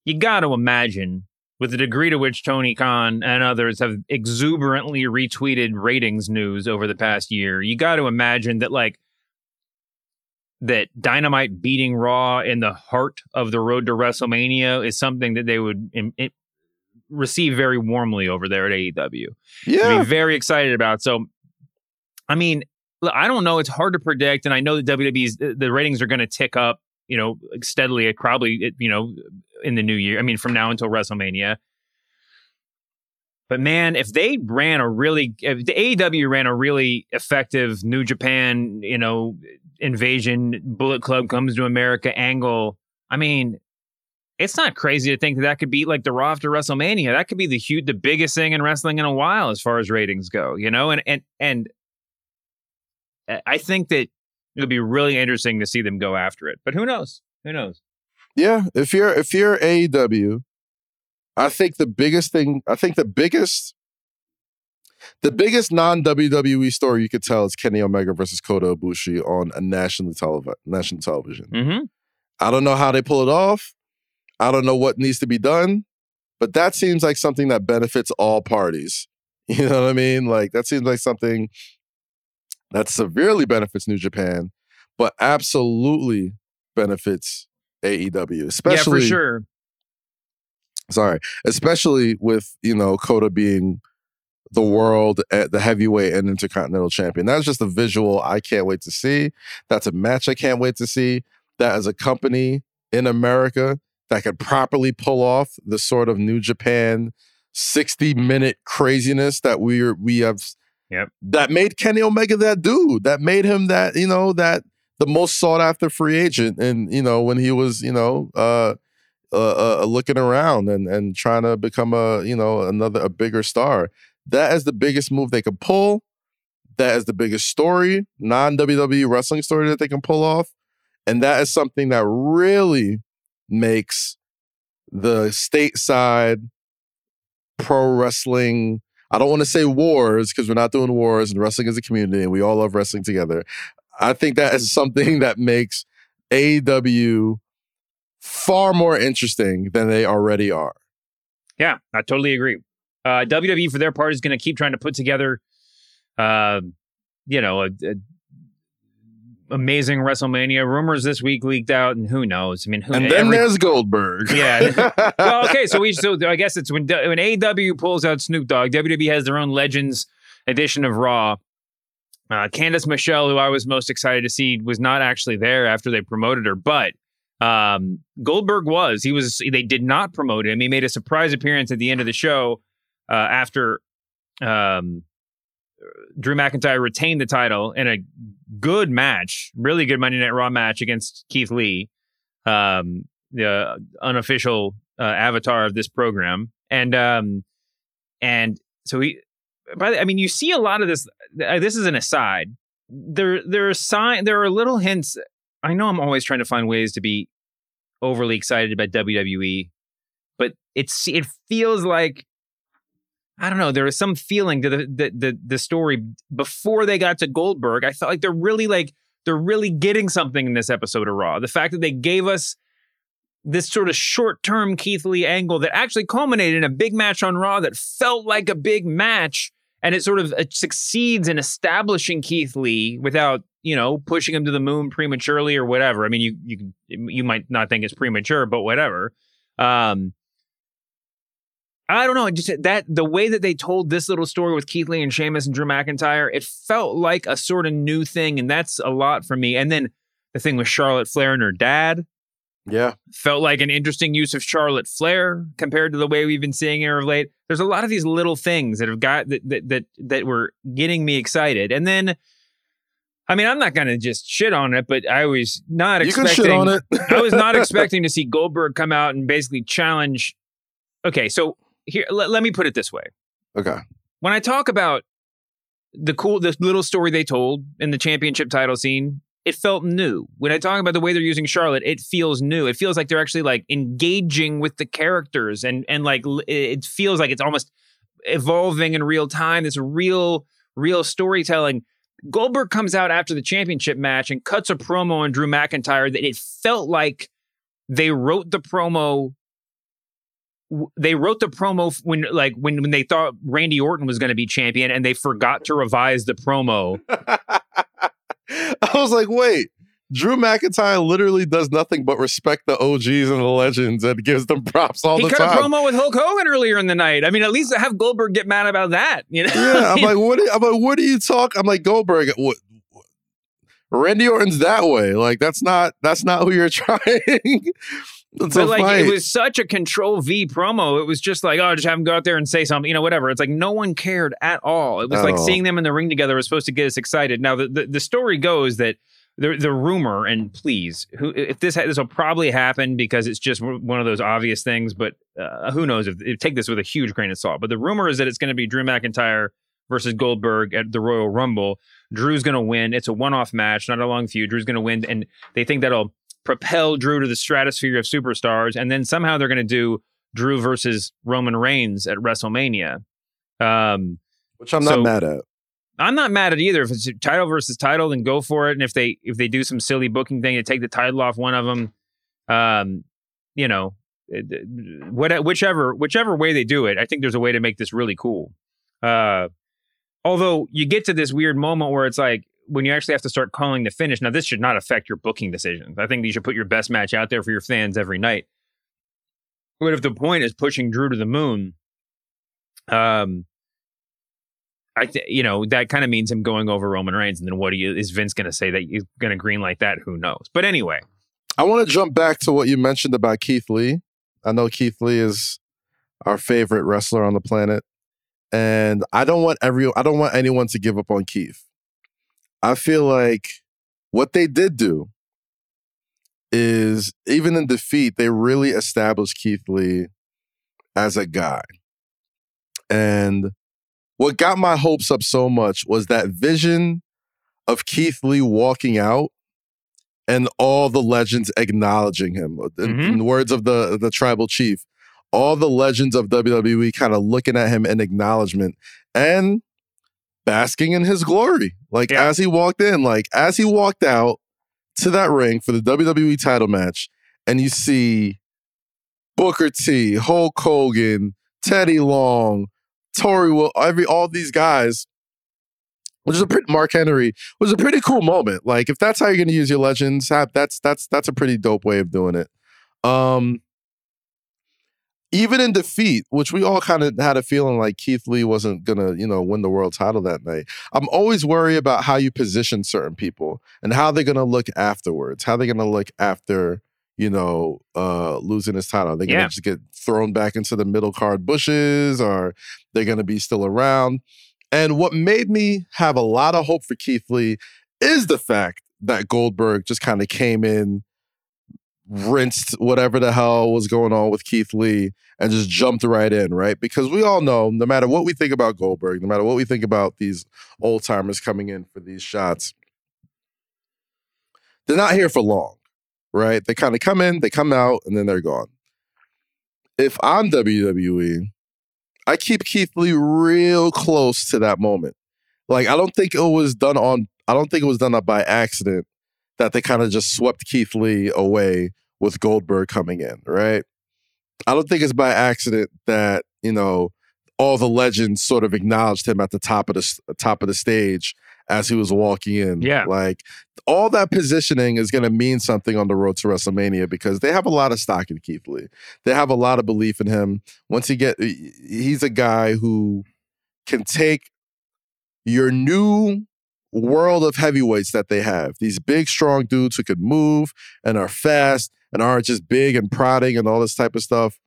you got to imagine with the degree to which Tony Khan and others have exuberantly retweeted ratings news over the past year, you got to imagine that like that Dynamite beating Raw in the heart of the road to WrestleMania is something that they would im- it, receive very warmly over there at AEW. yeah, very excited about. So, I mean, I don't know. It's hard to predict, and I know that WWE's the uh, the ratings are going to tick up, you know, steadily. It Probably, you know, in the new year. I mean, from now until WrestleMania. But man, if they ran a really, if the AEW ran a really effective New Japan, you know, invasion, Bullet Club comes to America angle, I mean, it's not crazy to think that that could be like the Raw after WrestleMania. That could be the huge, the biggest thing in wrestling in a while as far as ratings go. You know, and and and I think that it'll be really interesting to see them go after it. But who knows? Who knows? yeah. If you're if you're AEW, I think the biggest thing. I think the biggest. The biggest non WWE story you could tell is Kenny Omega versus Kota Ibushi on a national televi- national television. Mm-hmm. I don't know how they pull it off. I don't know what needs to be done, but that seems like something that benefits all parties. You know what I mean? Like that seems like something that severely benefits New Japan, but absolutely benefits AEW, especially yeah, for sure. sorry, especially with you know Kota being the world, eh, the heavyweight and intercontinental champion. That's just a visual I can't wait to see. That's a match I can't wait to see. That as a company in America that could properly pull off the sort of New Japan sixty minute craziness that we're we have. Yep. That made Kenny Omega that dude. That made him that you know that the most sought after free agent, and you know when he was you know. uh uh, uh, looking around and and trying to become a you know another a bigger star. That is the biggest move they could pull. That is the biggest story, non WWE wrestling story that they can pull off, and that is something that really makes the stateside pro wrestling. I don't want to say wars because we're not doing wars and wrestling is a community and we all love wrestling together. I think that is something that makes AEW far more interesting than they already are. Yeah, I totally agree. Uh, WWE for their part is going to keep trying to put together, uh, you know, a, a amazing WrestleMania. Rumors this week leaked out, and who knows? I mean, who, And then every- there's Goldberg. Yeah. well, okay. So we so I guess it's when when AEW pulls out Snoop Dogg, WWE has their own Legends edition of Raw. Uh, Candice Michelle, who I was most excited to see, was not actually there after they promoted her, but um, Goldberg was. He was. They did not promote him. He made a surprise appearance at the end of the show uh, after um, Drew McIntyre retained the title in a good match, really good Monday Night Raw match against Keith Lee, um, the unofficial uh, avatar of this program, and um, and so he. By the, I mean, you see a lot of this. Uh, this is an aside. There, there are sign. There are little hints. I know I'm always trying to find ways to be overly excited about WWE, but it's it feels like I don't know. there was some feeling to the, the the the story before they got to Goldberg. I felt like they're really like they're really getting something in this episode of Raw. The fact that they gave us this sort of short term Keith Lee angle that actually culminated in a big match on Raw that felt like a big match, and it sort of uh, succeeds in establishing Keith Lee without you know, pushing him to the moon prematurely or whatever. I mean, you you you might not think it's premature, but whatever. Um, I don't know. Just that the way that they told this little story with Keith Lee and Sheamus and Drew McIntyre, it felt like a sort of new thing, and that's a lot for me. And then the thing with Charlotte Flair and her dad, yeah, felt like an interesting use of Charlotte Flair compared to the way we've been seeing her of late. There's a lot of these little things that have got that that that, that were getting me excited, and then. I mean, I'm not going to just shit on it, but I was not You can expecting. shit on it. I was not expecting to see Goldberg come out and basically challenge. Okay, so here, let, let me put it this way: Okay. when I talk about the cool, the little story they told in the championship title scene, it felt new. When I talk about the way they're using Charlotte, it feels new. It feels like they're actually like engaging with the characters, and and like it feels like it's almost evolving in real time. This real, real storytelling. Goldberg comes out after the championship match and cuts a promo on Drew McIntyre that it felt like they wrote the promo they wrote the promo when like when when they thought Randy Orton was going to be champion and they forgot to revise the promo. I was like, wait, Drew McIntyre literally does nothing but respect the OGs and the legends and gives them props all he the time." He cut a promo with Hulk Hogan earlier in the night. I mean, at least have Goldberg get mad about that. You know? yeah, I'm like, what? Are, I'm like, what do you talk? I'm like, Goldberg. What? Randy Orton's that way. Like, that's not. That's not who you're trying. It's but like fight. it was such a control V promo. It was just like, oh, just have them go out there and say something, you know, whatever. It's like no one cared at all. It was At like all. seeing them in the ring together was supposed to get us excited. Now the the, the story goes that the the rumor, and please, who if this ha- this will probably happen because it's just one of those obvious things, but uh, who knows if, if take this with a huge grain of salt. But the rumor is that it's going to be Drew McIntyre versus Goldberg at the Royal Rumble. Drew's going to win. It's a one off match, not a long feud. Drew's going to win, and they think that'll propel Drew to the stratosphere of superstars, and then somehow they're going to do Drew versus Roman Reigns at WrestleMania. Um, which I'm not mad at. I'm not mad at either. If it's title versus title, then go for it. And if they if they do some silly booking thing to take the title off one of them, um, you know, it- what whichever whichever way they do it, I think there's a way to make this really cool. Uh, although you get to this weird moment where it's like when you actually have to start calling the finish. Now, this should not affect your booking decisions. I think you should put your best match out there for your fans every night. But if the point is pushing Drew to the moon, um, I th- you know that kind of means him going over Roman Reigns, and then what do you, is Vince going to say that he's going to green like that? Who knows? But anyway, I want to jump back to what you mentioned about Keith Lee. I know Keith Lee is our favorite wrestler on the planet, and I don't want every I don't want anyone to give up on Keith. I feel like what they did do is even in defeat, they really established Keith Lee as a guy. And what got my hopes up so much was that vision of Keith Lee walking out and all the legends acknowledging him. In, Mhm. in the words of the the tribal chief, all the legends of WWE kind of looking at him in acknowledgement and basking in his glory. Like Yeah. as he walked in, like as he walked out to that ring for the WWE title match, and you see Booker T, Hulk Hogan, Teddy Long, Tori Will, every all these guys, which is a pretty Mark Henry was a pretty cool moment. Like if that's how you're going to use your legends, that's that's that's a pretty dope way of doing it. Um, even in defeat, which we all kind of had a feeling like Keith Lee wasn't gonna, you know, win the world title that night. I'm always worried about how you position certain people and how they're gonna look afterwards. How they're gonna look after, you know, uh losing his title. Are they gonna Yeah. just get thrown back into the middle card bushes, or they're gonna be still around? And what made me have a lot of hope for Keith Lee is the fact that Goldberg just kind of came in, rinsed whatever the hell was going on with Keith Lee, and just jumped right in, right? Because we all know, no matter what we think about Goldberg, no matter what we think about these old timers coming in for these shots, they're not here for long, right? They kind of come in, they come out, and then they're gone. If I'm WWE, I keep Keith Lee real close to that moment. Like, I don't think it was done on, I don't think it was done by accident that they kind of just swept Keith Lee away with Goldberg coming in, right? I don't think it's by accident that, you know, all the legends sort of acknowledged him at the top of the top of the stage as he was walking in. Yeah. Like all that positioning is going to mean something on the road to WrestleMania because they have a lot of stock in Keith Lee. They have a lot of belief in him. Once he get, he's a guy who can take your new world of heavyweights that they have. These big, strong dudes who can move and are fast and aren't just big and prodding and all this type of stuff.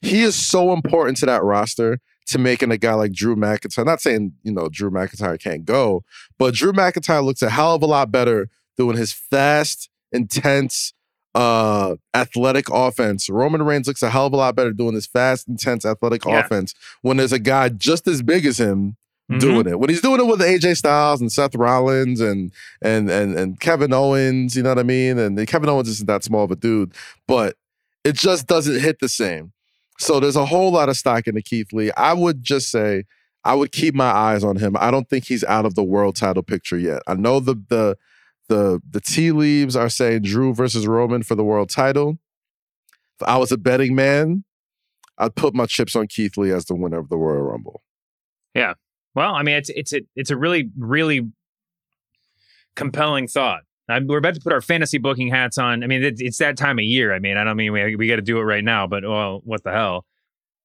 He is so important to that roster to making a guy like Drew McIntyre. I'm not saying, you know, Drew McIntyre can't go, but Drew McIntyre looks a hell of a lot better doing his fast, intense, uh, athletic offense. Roman Reigns looks a hell of a lot better doing this fast, intense, athletic Yeah. offense when there's a guy just as big as him Mhm. doing it. When he's doing it with AJ Styles and Seth Rollins and and and and Kevin Owens, you know what I mean? And Kevin Owens isn't that small of a dude, but it just doesn't hit the same. So there's a whole lot of stock into Keith Lee. I would just say I would keep my eyes on him. I don't think he's out of the world title picture yet. I know the the the the tea leaves are saying Drew versus Roman for the world title. If I was a betting man, I'd put my chips on Keith Lee as the winner of the Royal Rumble. Yeah. Well, I mean, it's it's a it's a really really compelling thought. i we're about to put our fantasy booking hats on. I mean, it's, it's that time of year. I mean, I don't mean we we got to do it right now, but well, what the hell?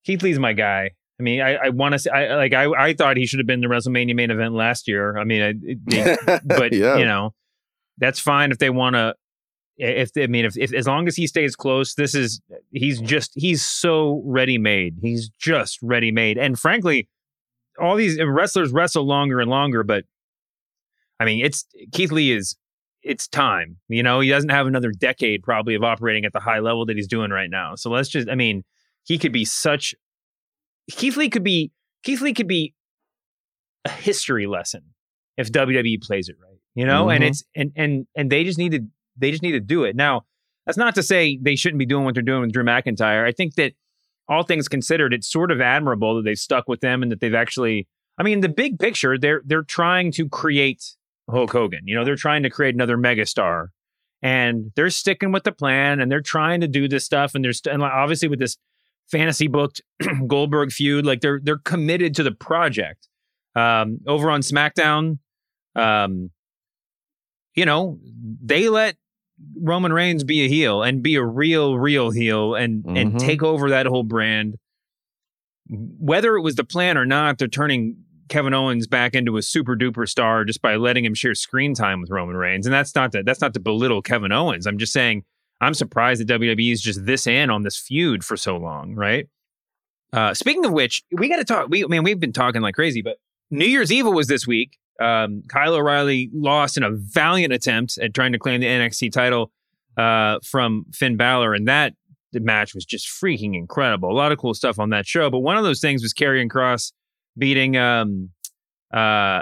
Keith Lee's my guy. I mean, I, I want to say, I like, I, I thought he should have been the WrestleMania main event last year. I mean, I, but Yeah. you know, that's fine if they want to. If I mean, if, if as long as he stays close, this is he's just he's so ready made. He's just ready made, and frankly, all these wrestlers wrestle longer and longer. But I mean, it's Keith Lee is it's time. You know, he doesn't have another decade probably of operating at the high level that he's doing right now. So let's just, I mean, he could be such. Keith Lee could be Keith Lee could be a history lesson if WWE plays it right. You know, and Mhm. it's and and and they just need to they just need to do it now. That's not to say they shouldn't be doing what they're doing with Drew McIntyre. I think that all things considered, it's sort of admirable that they've stuck with them and that they've actually. I mean, the big picture, they're they're trying to create Hulk Hogan. You know, they're trying to create another megastar, and they're sticking with the plan and they're trying to do this stuff. And there's and obviously with this fantasy booked Goldberg feud, like they're they're committed to the project. Um, over on SmackDown, um, you know, they let Roman Reigns be a heel and be a real, real heel and and Mhm. take over that whole brand. Whether it was the plan or not, they're turning Kevin Owens back into a super duper star just by letting him share screen time with Roman Reigns. And that's not to, that's not to belittle Kevin Owens. I'm just saying I'm surprised that WWE is just this in on this feud for so long, right? Uh, speaking of which, we got to talk. We I man, we've been talking like crazy, but New Year's Evil was this week. Um, Kyle O'Reilly lost in a valiant attempt at trying to claim the NXT title uh, from Finn Balor, and that match was just freaking incredible. A lot of cool stuff on that show, but one of those things was Karrion Kross beating um, uh,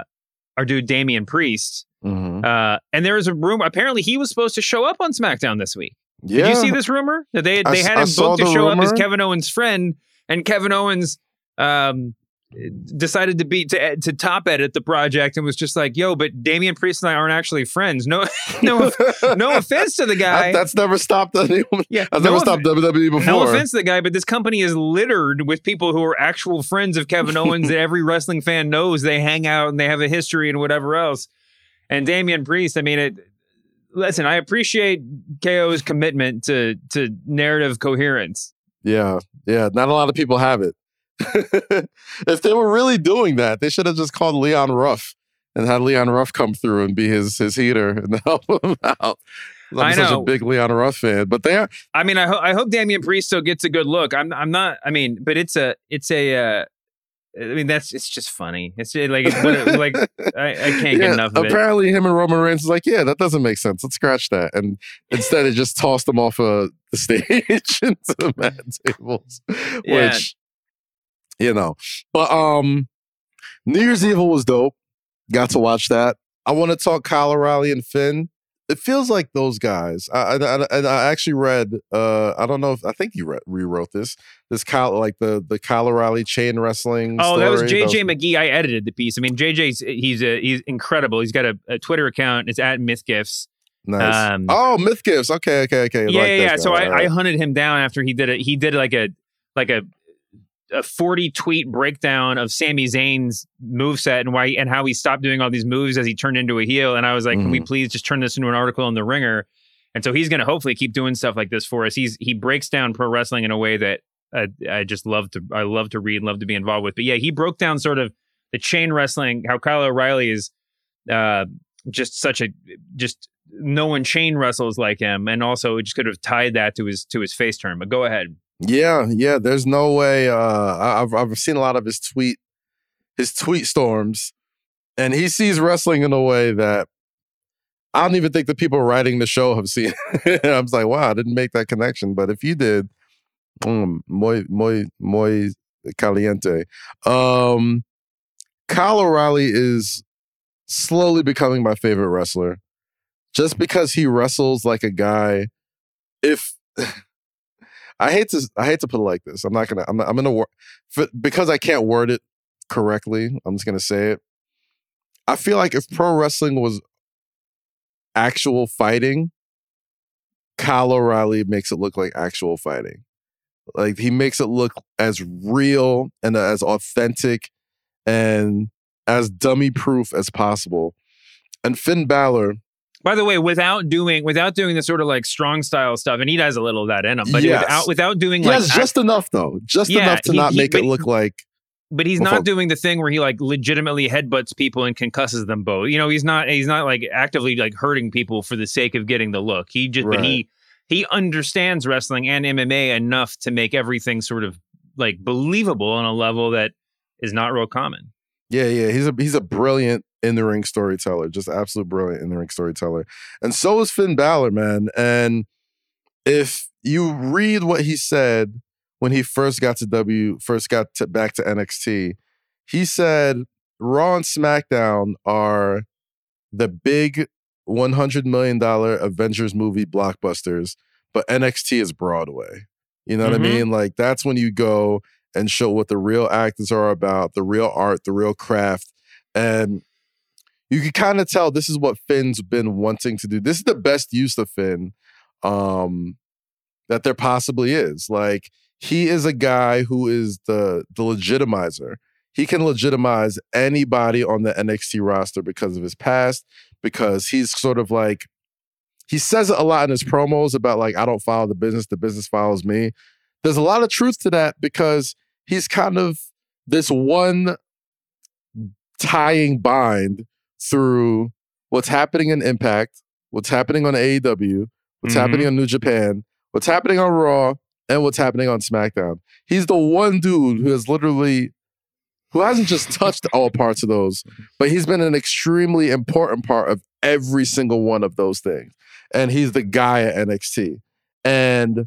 our dude Damian Priest. Mhm. Uh, and there was a rumor. Apparently, he was supposed to show up on SmackDown this week. Yeah. Did you see this rumor that they they s- had him booked to show up as. Kevin Owens' friend, and Kevin Owens um, decided to be to to top edit the project and was just like, "Yo, but Damian Priest and I aren't actually friends." No, no, no offense to the guy. That- that's never stopped anyone. yeah, That's no never off- stopped WWE before. No offense to the guy, but this company is littered with people who are actual friends of Kevin Owens that every wrestling fan knows. They hang out and they have a history and whatever else. And Damian Priest, I mean, it. Listen, I appreciate KO's commitment to to narrative coherence. Yeah, yeah. Not a lot of people have it. if they were really doing that, they should have just called Leon Ruff and had Leon Ruff come through and be his his heater and help him out. I'm I such know. a big Leon Ruff fan, but they are. I mean, I, ho- I hope Damian Priest still gets a good look. I'm I'm not. I mean, but it's a it's a. Uh, I mean, that's it's just funny. It's like it's like I, I can't get Yeah, enough of it. apparently, him and Roman Reigns is like, yeah, that doesn't make sense. Let's scratch that, and instead, it just tossed him off of the stage into the mat tables, Yeah. which you know. But um, New Year's Evil was dope. Got to watch that. I want to talk Kyle O'Reilly and Finn. It feels like those guys. I, I, I, and I actually read. Uh, I don't know if I think you re- rewrote this. This Kyle, like the the Kyle O'Reilly chain wrestling. Oh, that was story. JJ McGee. I edited the piece. I mean, JJ's he's a, he's incredible. He's got a, a Twitter account. It's at MythGifts. Nice. Um, oh, Myth Gifts. Okay, okay, okay. I yeah, like yeah. guy. So I, I hunted him down after he did it. He did like a like a a 40 tweet breakdown of Sami Zayn's moveset and why and how he stopped doing all these moves as he turned into a heel. And I was like, Mm-hmm. can we please just turn this into an article in the ringer? And so he's going to hopefully keep doing stuff like this for us. He's he breaks down pro wrestling in a way that uh, I just love to I love to read, love to be involved with. But yeah, he broke down sort of the chain wrestling, how Kyle O'Reilly is uh, just such a just no one chain wrestles like him, and also just could have tied that to his to his face turn. But go ahead. Yeah, yeah. There's no way. Uh, I've I've seen a lot of his tweet, his tweet storms, and he sees wrestling in a way that I don't even think the people writing the show have seen. I was like, wow, I didn't make that connection. But if you did, mm, muy muy muy caliente. Um, Kyle O'Reilly is slowly becoming my favorite wrestler, just because he wrestles like a guy. If I hate to I hate to put it like this. I'm not gonna I'm not, I'm gonna wor- f- because I can't word it correctly. I'm just gonna say it. I feel like if pro wrestling was actual fighting, Kyle O'Reilly makes it look like actual fighting. Like he makes it look as real and as authentic and as dummy proof as possible. And Finn Balor, By the way, without doing without doing the sort of like strong style stuff, and he has a little of that in him, but Yes. without without doing he like has just enough though, just Yeah, enough to he- not he- make it look like but he's not doing the thing where he like legitimately headbutts people and concusses them both. You know, he's not he's not like actively like hurting people for the sake of getting the look. He just but he he understands wrestling and MMA enough to make everything sort of like believable on a level that is not real common. Yeah, yeah, he's a he's a brilliant in the ring storyteller, just absolute brilliant in the ring storyteller, and so is Finn Balor, man. And if you read what he said when he first got to W, first got to back to NXT, he said Raw and SmackDown are the big one hundred million dollar Avengers movie blockbusters, but NXT is Broadway. You know what Mhm. I mean? Like that's when you go and show what the real actors are about, the real art, the real craft. And you can kind of tell this is what Finn's been wanting to do. This is the best use of Finn um, that there possibly is. Like he is a guy who is the the legitimizer. He can legitimize anybody on the NXT roster because of his past, because he's sort of like he says it a lot in his promos about like I don't follow the business, the business follows me. There's a lot of truth to that because he's kind of this one tying bind through what's happening in Impact, what's happening on AEW, what's Mhm. happening on New Japan, what's happening on Raw, and what's happening on SmackDown. He's the one dude who has literally who hasn't just touched all parts of those, but he's been an extremely important part of every single one of those things. And he's the guy at NXT. And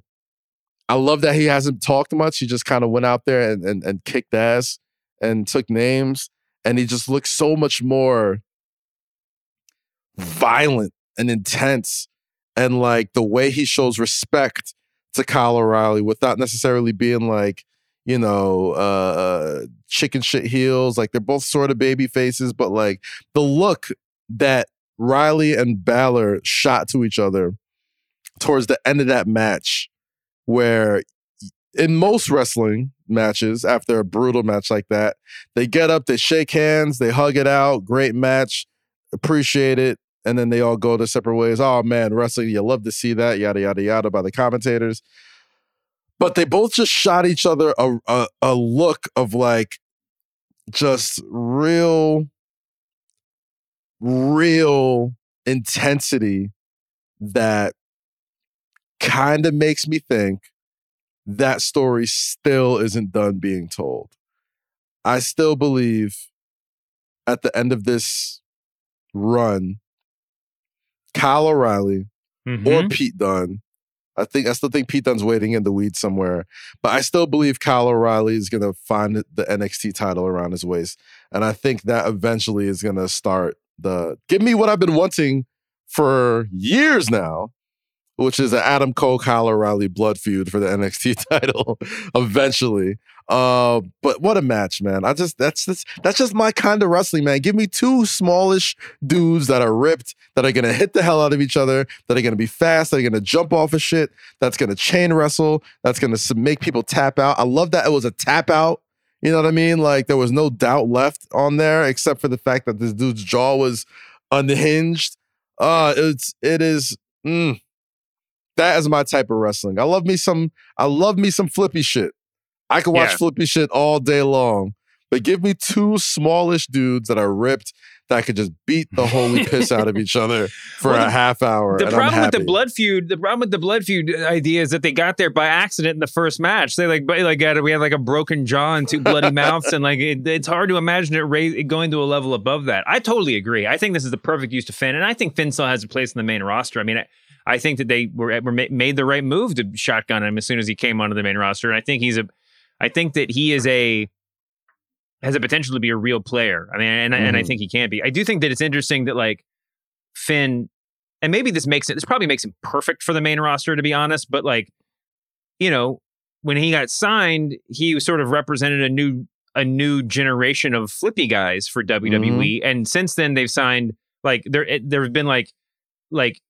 I love that he hasn't talked much. He just kind of went out there and, and, and kicked ass and took names. And he just looks so much more violent and intense. And like the way he shows respect to Kyle O'Reilly without necessarily being like, you know, uh, chicken shit heels. Like they're both sort of baby faces, but like the look that Riley and Balor shot to each other towards the end of that match, where in most wrestling matches, after a brutal match like that, they get up, they shake hands, they hug it out, great match, appreciate it, and then they all go their separate ways. Oh man, wrestling, you love to see that, yada yada yada by the commentators. But they both just shot each other a, a, a look of like just real, real intensity that kind of makes me think that story still isn't done being told. I still believe at the end of this run, Kyle O'Reilly Mm-hmm. or Pete Dunne. I think I still think Pete Dunne's waiting in the weeds somewhere, but I still believe Kyle O'Reilly is going to find the NXT title around his waist, and I think that eventually is going to start the give me what I've been wanting for years now, which is an Adam Cole Kyle O'Reilly blood feud for the NXT title eventually. Uh, but what a match, man! I just that's that's that's just my kind of wrestling, man. Give me two smallish dudes that are ripped, that are gonna hit the hell out of each other, that are gonna be fast, that are gonna jump off of shit, that's gonna chain wrestle, that's gonna make people tap out. I love that it was a tap out. You know what I mean? Like there was no doubt left on there, except for the fact that this dude's jaw was unhinged. Uh, it's it is. Mm, that is my type of wrestling. I love me some. I love me some flippy shit. I can watch yeah. flippy shit all day long, but give me two smallish dudes that are ripped that could just beat the holy piss out of each other for well, a half hour. The problem with the blood feud, the problem with the blood feud idea is that they got there by accident in the first match. They like, like got we had like a broken jaw and two bloody mouths, and like it, it's hard to imagine it, raise, going to a level above that. I totally agree. I think this is the perfect use to Finn, and I think Finn still has a place in the main roster. I mean. I, I think that they were, were made the right move to shotgun him as soon as he came onto the main roster. And I think he's a, I think that he is a has a potential to be a real player. I mean, and, mm-hmm. and I mm-hmm. think he can be. I do think that it's interesting that like Finn, and maybe this makes it. This probably makes him perfect for the main roster, to be honest. But like, you know, when he got signed, he sort of represented a new a new generation of flippy guys for WWE. Mm-hmm. And since then, they've signed like there there have been like like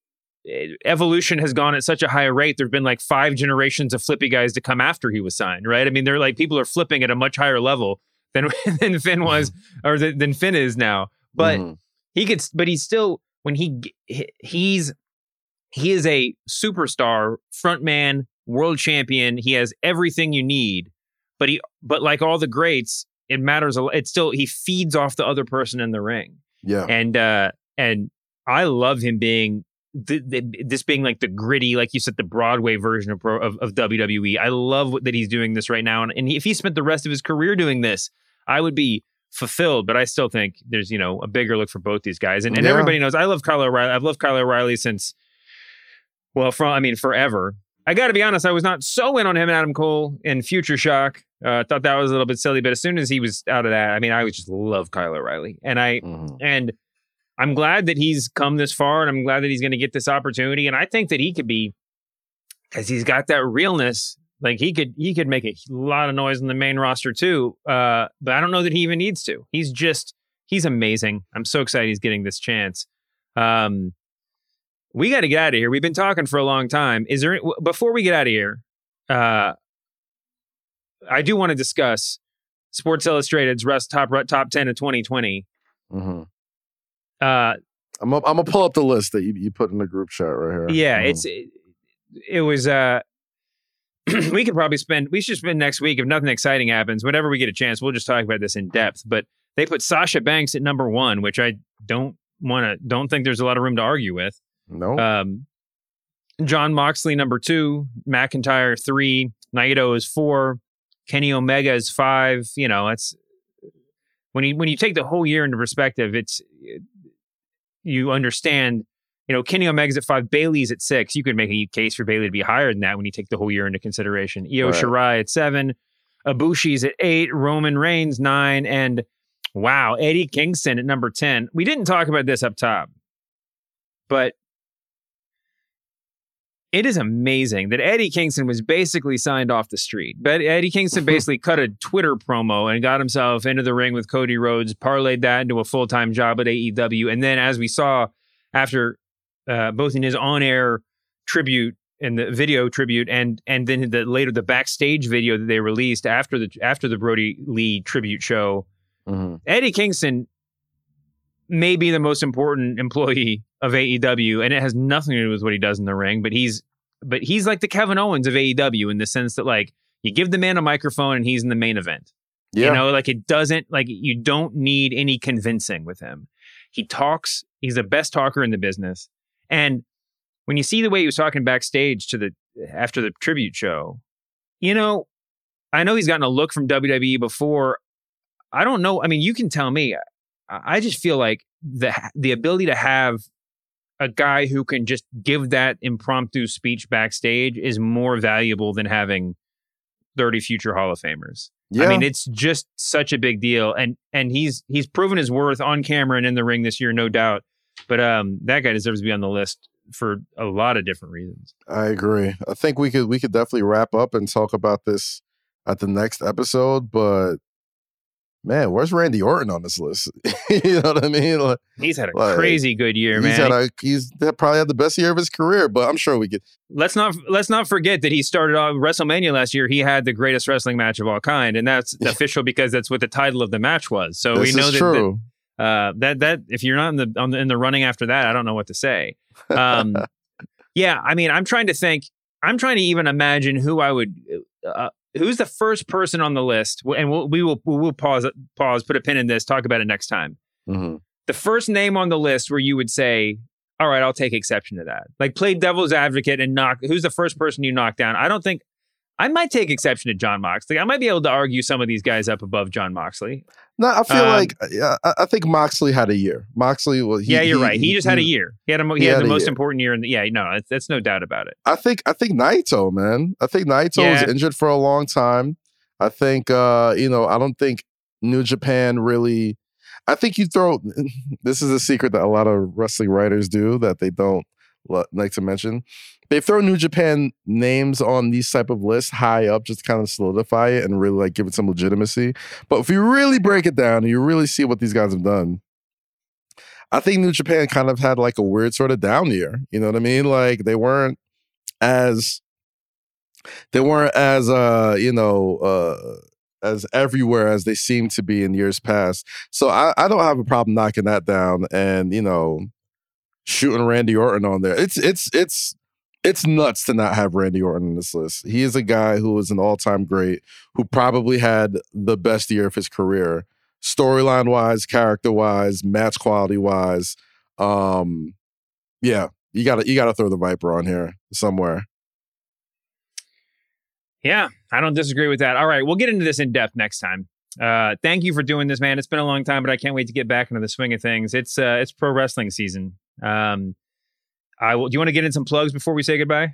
evolution has gone at such a high rate. There've been like five generations of flippy guys to come after he was signed, right? I mean, they're like people are flipping at a much higher level than than Finn was or than, than Finn is now. But mm-hmm. he gets, but he's still when he he's he is a superstar, frontman, world champion. He has everything you need. But he, but like all the greats, it matters a lot. It's still he feeds off the other person in the ring. Yeah, and uh and I love him being the, the, this being like the gritty, like you said, the Broadway version of, of, of WWE. I love that he's doing this right now, and, and if he spent the rest of his career doing this, I would be fulfilled. But I still think there's you know a bigger look for both these guys, and, and yeah. everybody knows I love Kyle O'Reilly. I've loved Kyle O'Reilly since well, from I mean forever. I got to be honest, I was not so in on him and Adam Cole in Future Shock. Uh, thought that was a little bit silly, but as soon as he was out of that, I mean, I would just love Kyle O'Reilly, and I mm-hmm. and I'm glad that he's come this far and I'm glad that he's going to get this opportunity. And I think that he could be, because he's got that realness. Like he could, he could make a lot of noise in the main roster too. Uh, but I don't know that he even needs to. He's just, he's amazing. I'm so excited he's getting this chance. Um, we got to get out of here. We've been talking for a long time. Is there before we get out of here? Uh, I do want to discuss Sports Illustrated's rest top top ten of 2020. Mm-hmm. Uh, I'm I'm gonna pull up the list that you, you put in the group chat right here. Yeah, mm. it's it, it was. uh we could probably spend. We should spend next week if nothing exciting happens. Whenever we get a chance, we'll just talk about this in depth. But they put Sasha Banks at number one, which I don't want to. Don't think there's a lot of room to argue with. No. Um, Jon Moxley number two, McIntyre three, Naito is four, Kenny Omega is five. You know, it's when you when you take the whole year into perspective, it's you understand, you know, Kenny Omega's at five, Bayley's at six. You could make a case for Bayley to be higher than that when you take the whole year into consideration. Io right. Shirai at seven, Ibushi's at eight, Roman Reigns nine, and wow, Eddie Kingston at number 10. We didn't talk about this up top, but it is amazing that Eddie Kingston was basically signed off the street. But Eddie Kingston basically cut a Twitter promo and got himself into the ring with Cody Rhodes, parlayed that into a full time job at AEW. And then, as we saw after uh, both in his on air tribute and the video tribute, and and then the later the backstage video that they released after the after the Brodie Lee tribute show, mm-hmm. Eddie Kingston may be the most important employee of AEW, and it has nothing to do with what he does in the ring. But he's but he's like the Kevin Owens of AEW in the sense that like you give the man a microphone and he's in the main event. Yeah. You know, like it doesn't like you don't need any convincing with him. He talks. He's the best talker in the business. And when you see the way he was talking backstage to the after the tribute show, you know, I know he's gotten a look from WWE before. I don't know. I mean, you can tell me. I just feel like the the ability to have a guy who can just give that impromptu speech backstage is more valuable than having 30 future Hall of Famers. Yeah. I mean, it's just such a big deal. And and he's he's proven his worth on camera and in the ring this year, no doubt. But um that guy deserves to be on the list for a lot of different reasons. I agree. I think we could we could definitely wrap up and talk about this at the next episode, but man, where's Randy Orton on this list? you know what I mean? Like, he's had a like, crazy good year, he's man. Had a, he's probably had the best year of his career, but I'm sure we could. Let's not let's not forget that he started off WrestleMania last year. He had the greatest wrestling match of all kind, and that's official because that's what the title of the match was. So this we know that, true. that uh, that that if you're not in the, on the in the running after that, I don't know what to say. Um, yeah, I mean, I'm trying to think. I'm trying to even imagine who I would. Uh, who's the first person on the list? And we'll, we will we will pause pause, put a pin in this, talk about it next time. Mm-hmm. The first name on the list where you would say, "All right, I'll take exception to that." Like play devil's advocate and knock. Who's the first person you knock down? I don't think. I might take exception to Jon Moxley. I might be able to argue some of these guys up above Jon Moxley. No, I feel Um, like yeah, I, think Moxley had a year. Moxley was. He, yeah, you're he- right. He just had a year. He had a, he he had, had the most year. important year. In yeah, no, that's, that's no doubt about it. I think I think Naito, man. I think Naito Yeah. was injured for a long time. I think uh, you know, I don't think New Japan really I think you throw this is a secret that a lot of wrestling writers do that they don't like to mention. They throw New Japan names on these type of lists high up just to kind of solidify it and really like give it some legitimacy. But if you really break it down and you really see what these guys have done, I think New Japan kind of had like a weird sort of down year. You know what I mean? Like they weren't as they weren't as uh you know uh as everywhere as they seem to be in years past. So I, I don't have a problem knocking that down and you know shooting Randy Orton on there. It's it's it's it's nuts to not have Randy Orton on this list. He is a guy who is an all-time great, who probably had the best year of his career, storyline wise, character wise, match quality wise. Um, yeah, you gotta you gotta throw the Viper on here somewhere. Yeah, I don't disagree with that. All right, we'll get into this in depth next time. Uh, thank you for doing this, man. It's been a long time, but I can't wait to get back into the swing of things. It's uh, it's pro wrestling season. Um, I will. Do you want to get in some plugs before we say goodbye?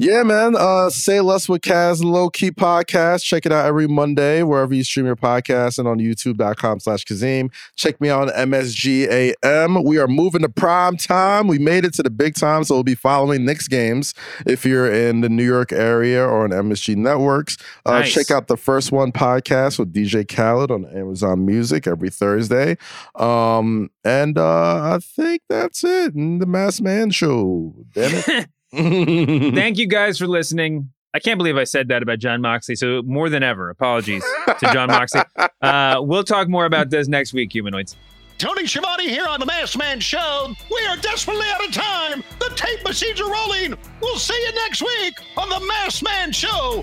Yeah, man. Uh, Say Less with Kaz, low key podcast. Check it out every Monday, wherever you stream your podcast and on youtube.com slash Kazeem. Check me out on MSGAM. We are moving to prime time. We made it to the big time, so we'll be following Knicks games if you're in the New York area or on MSG networks. Uh, Nice. Check out the first one podcast with DJ Khaled on Amazon Music every Thursday. Um, and uh, I think that's it. And the Masked Man Show. Damn it. Thank you guys for listening. I can't believe I said that about Jon Moxley. So more than ever, apologies to Jon Moxley. Uh, we'll talk more about this next week, humanoids. Tony Schiavone here on the Masked Man Show. We are desperately out of time. The tape machines are rolling. We'll see you next week on the Masked Man Show.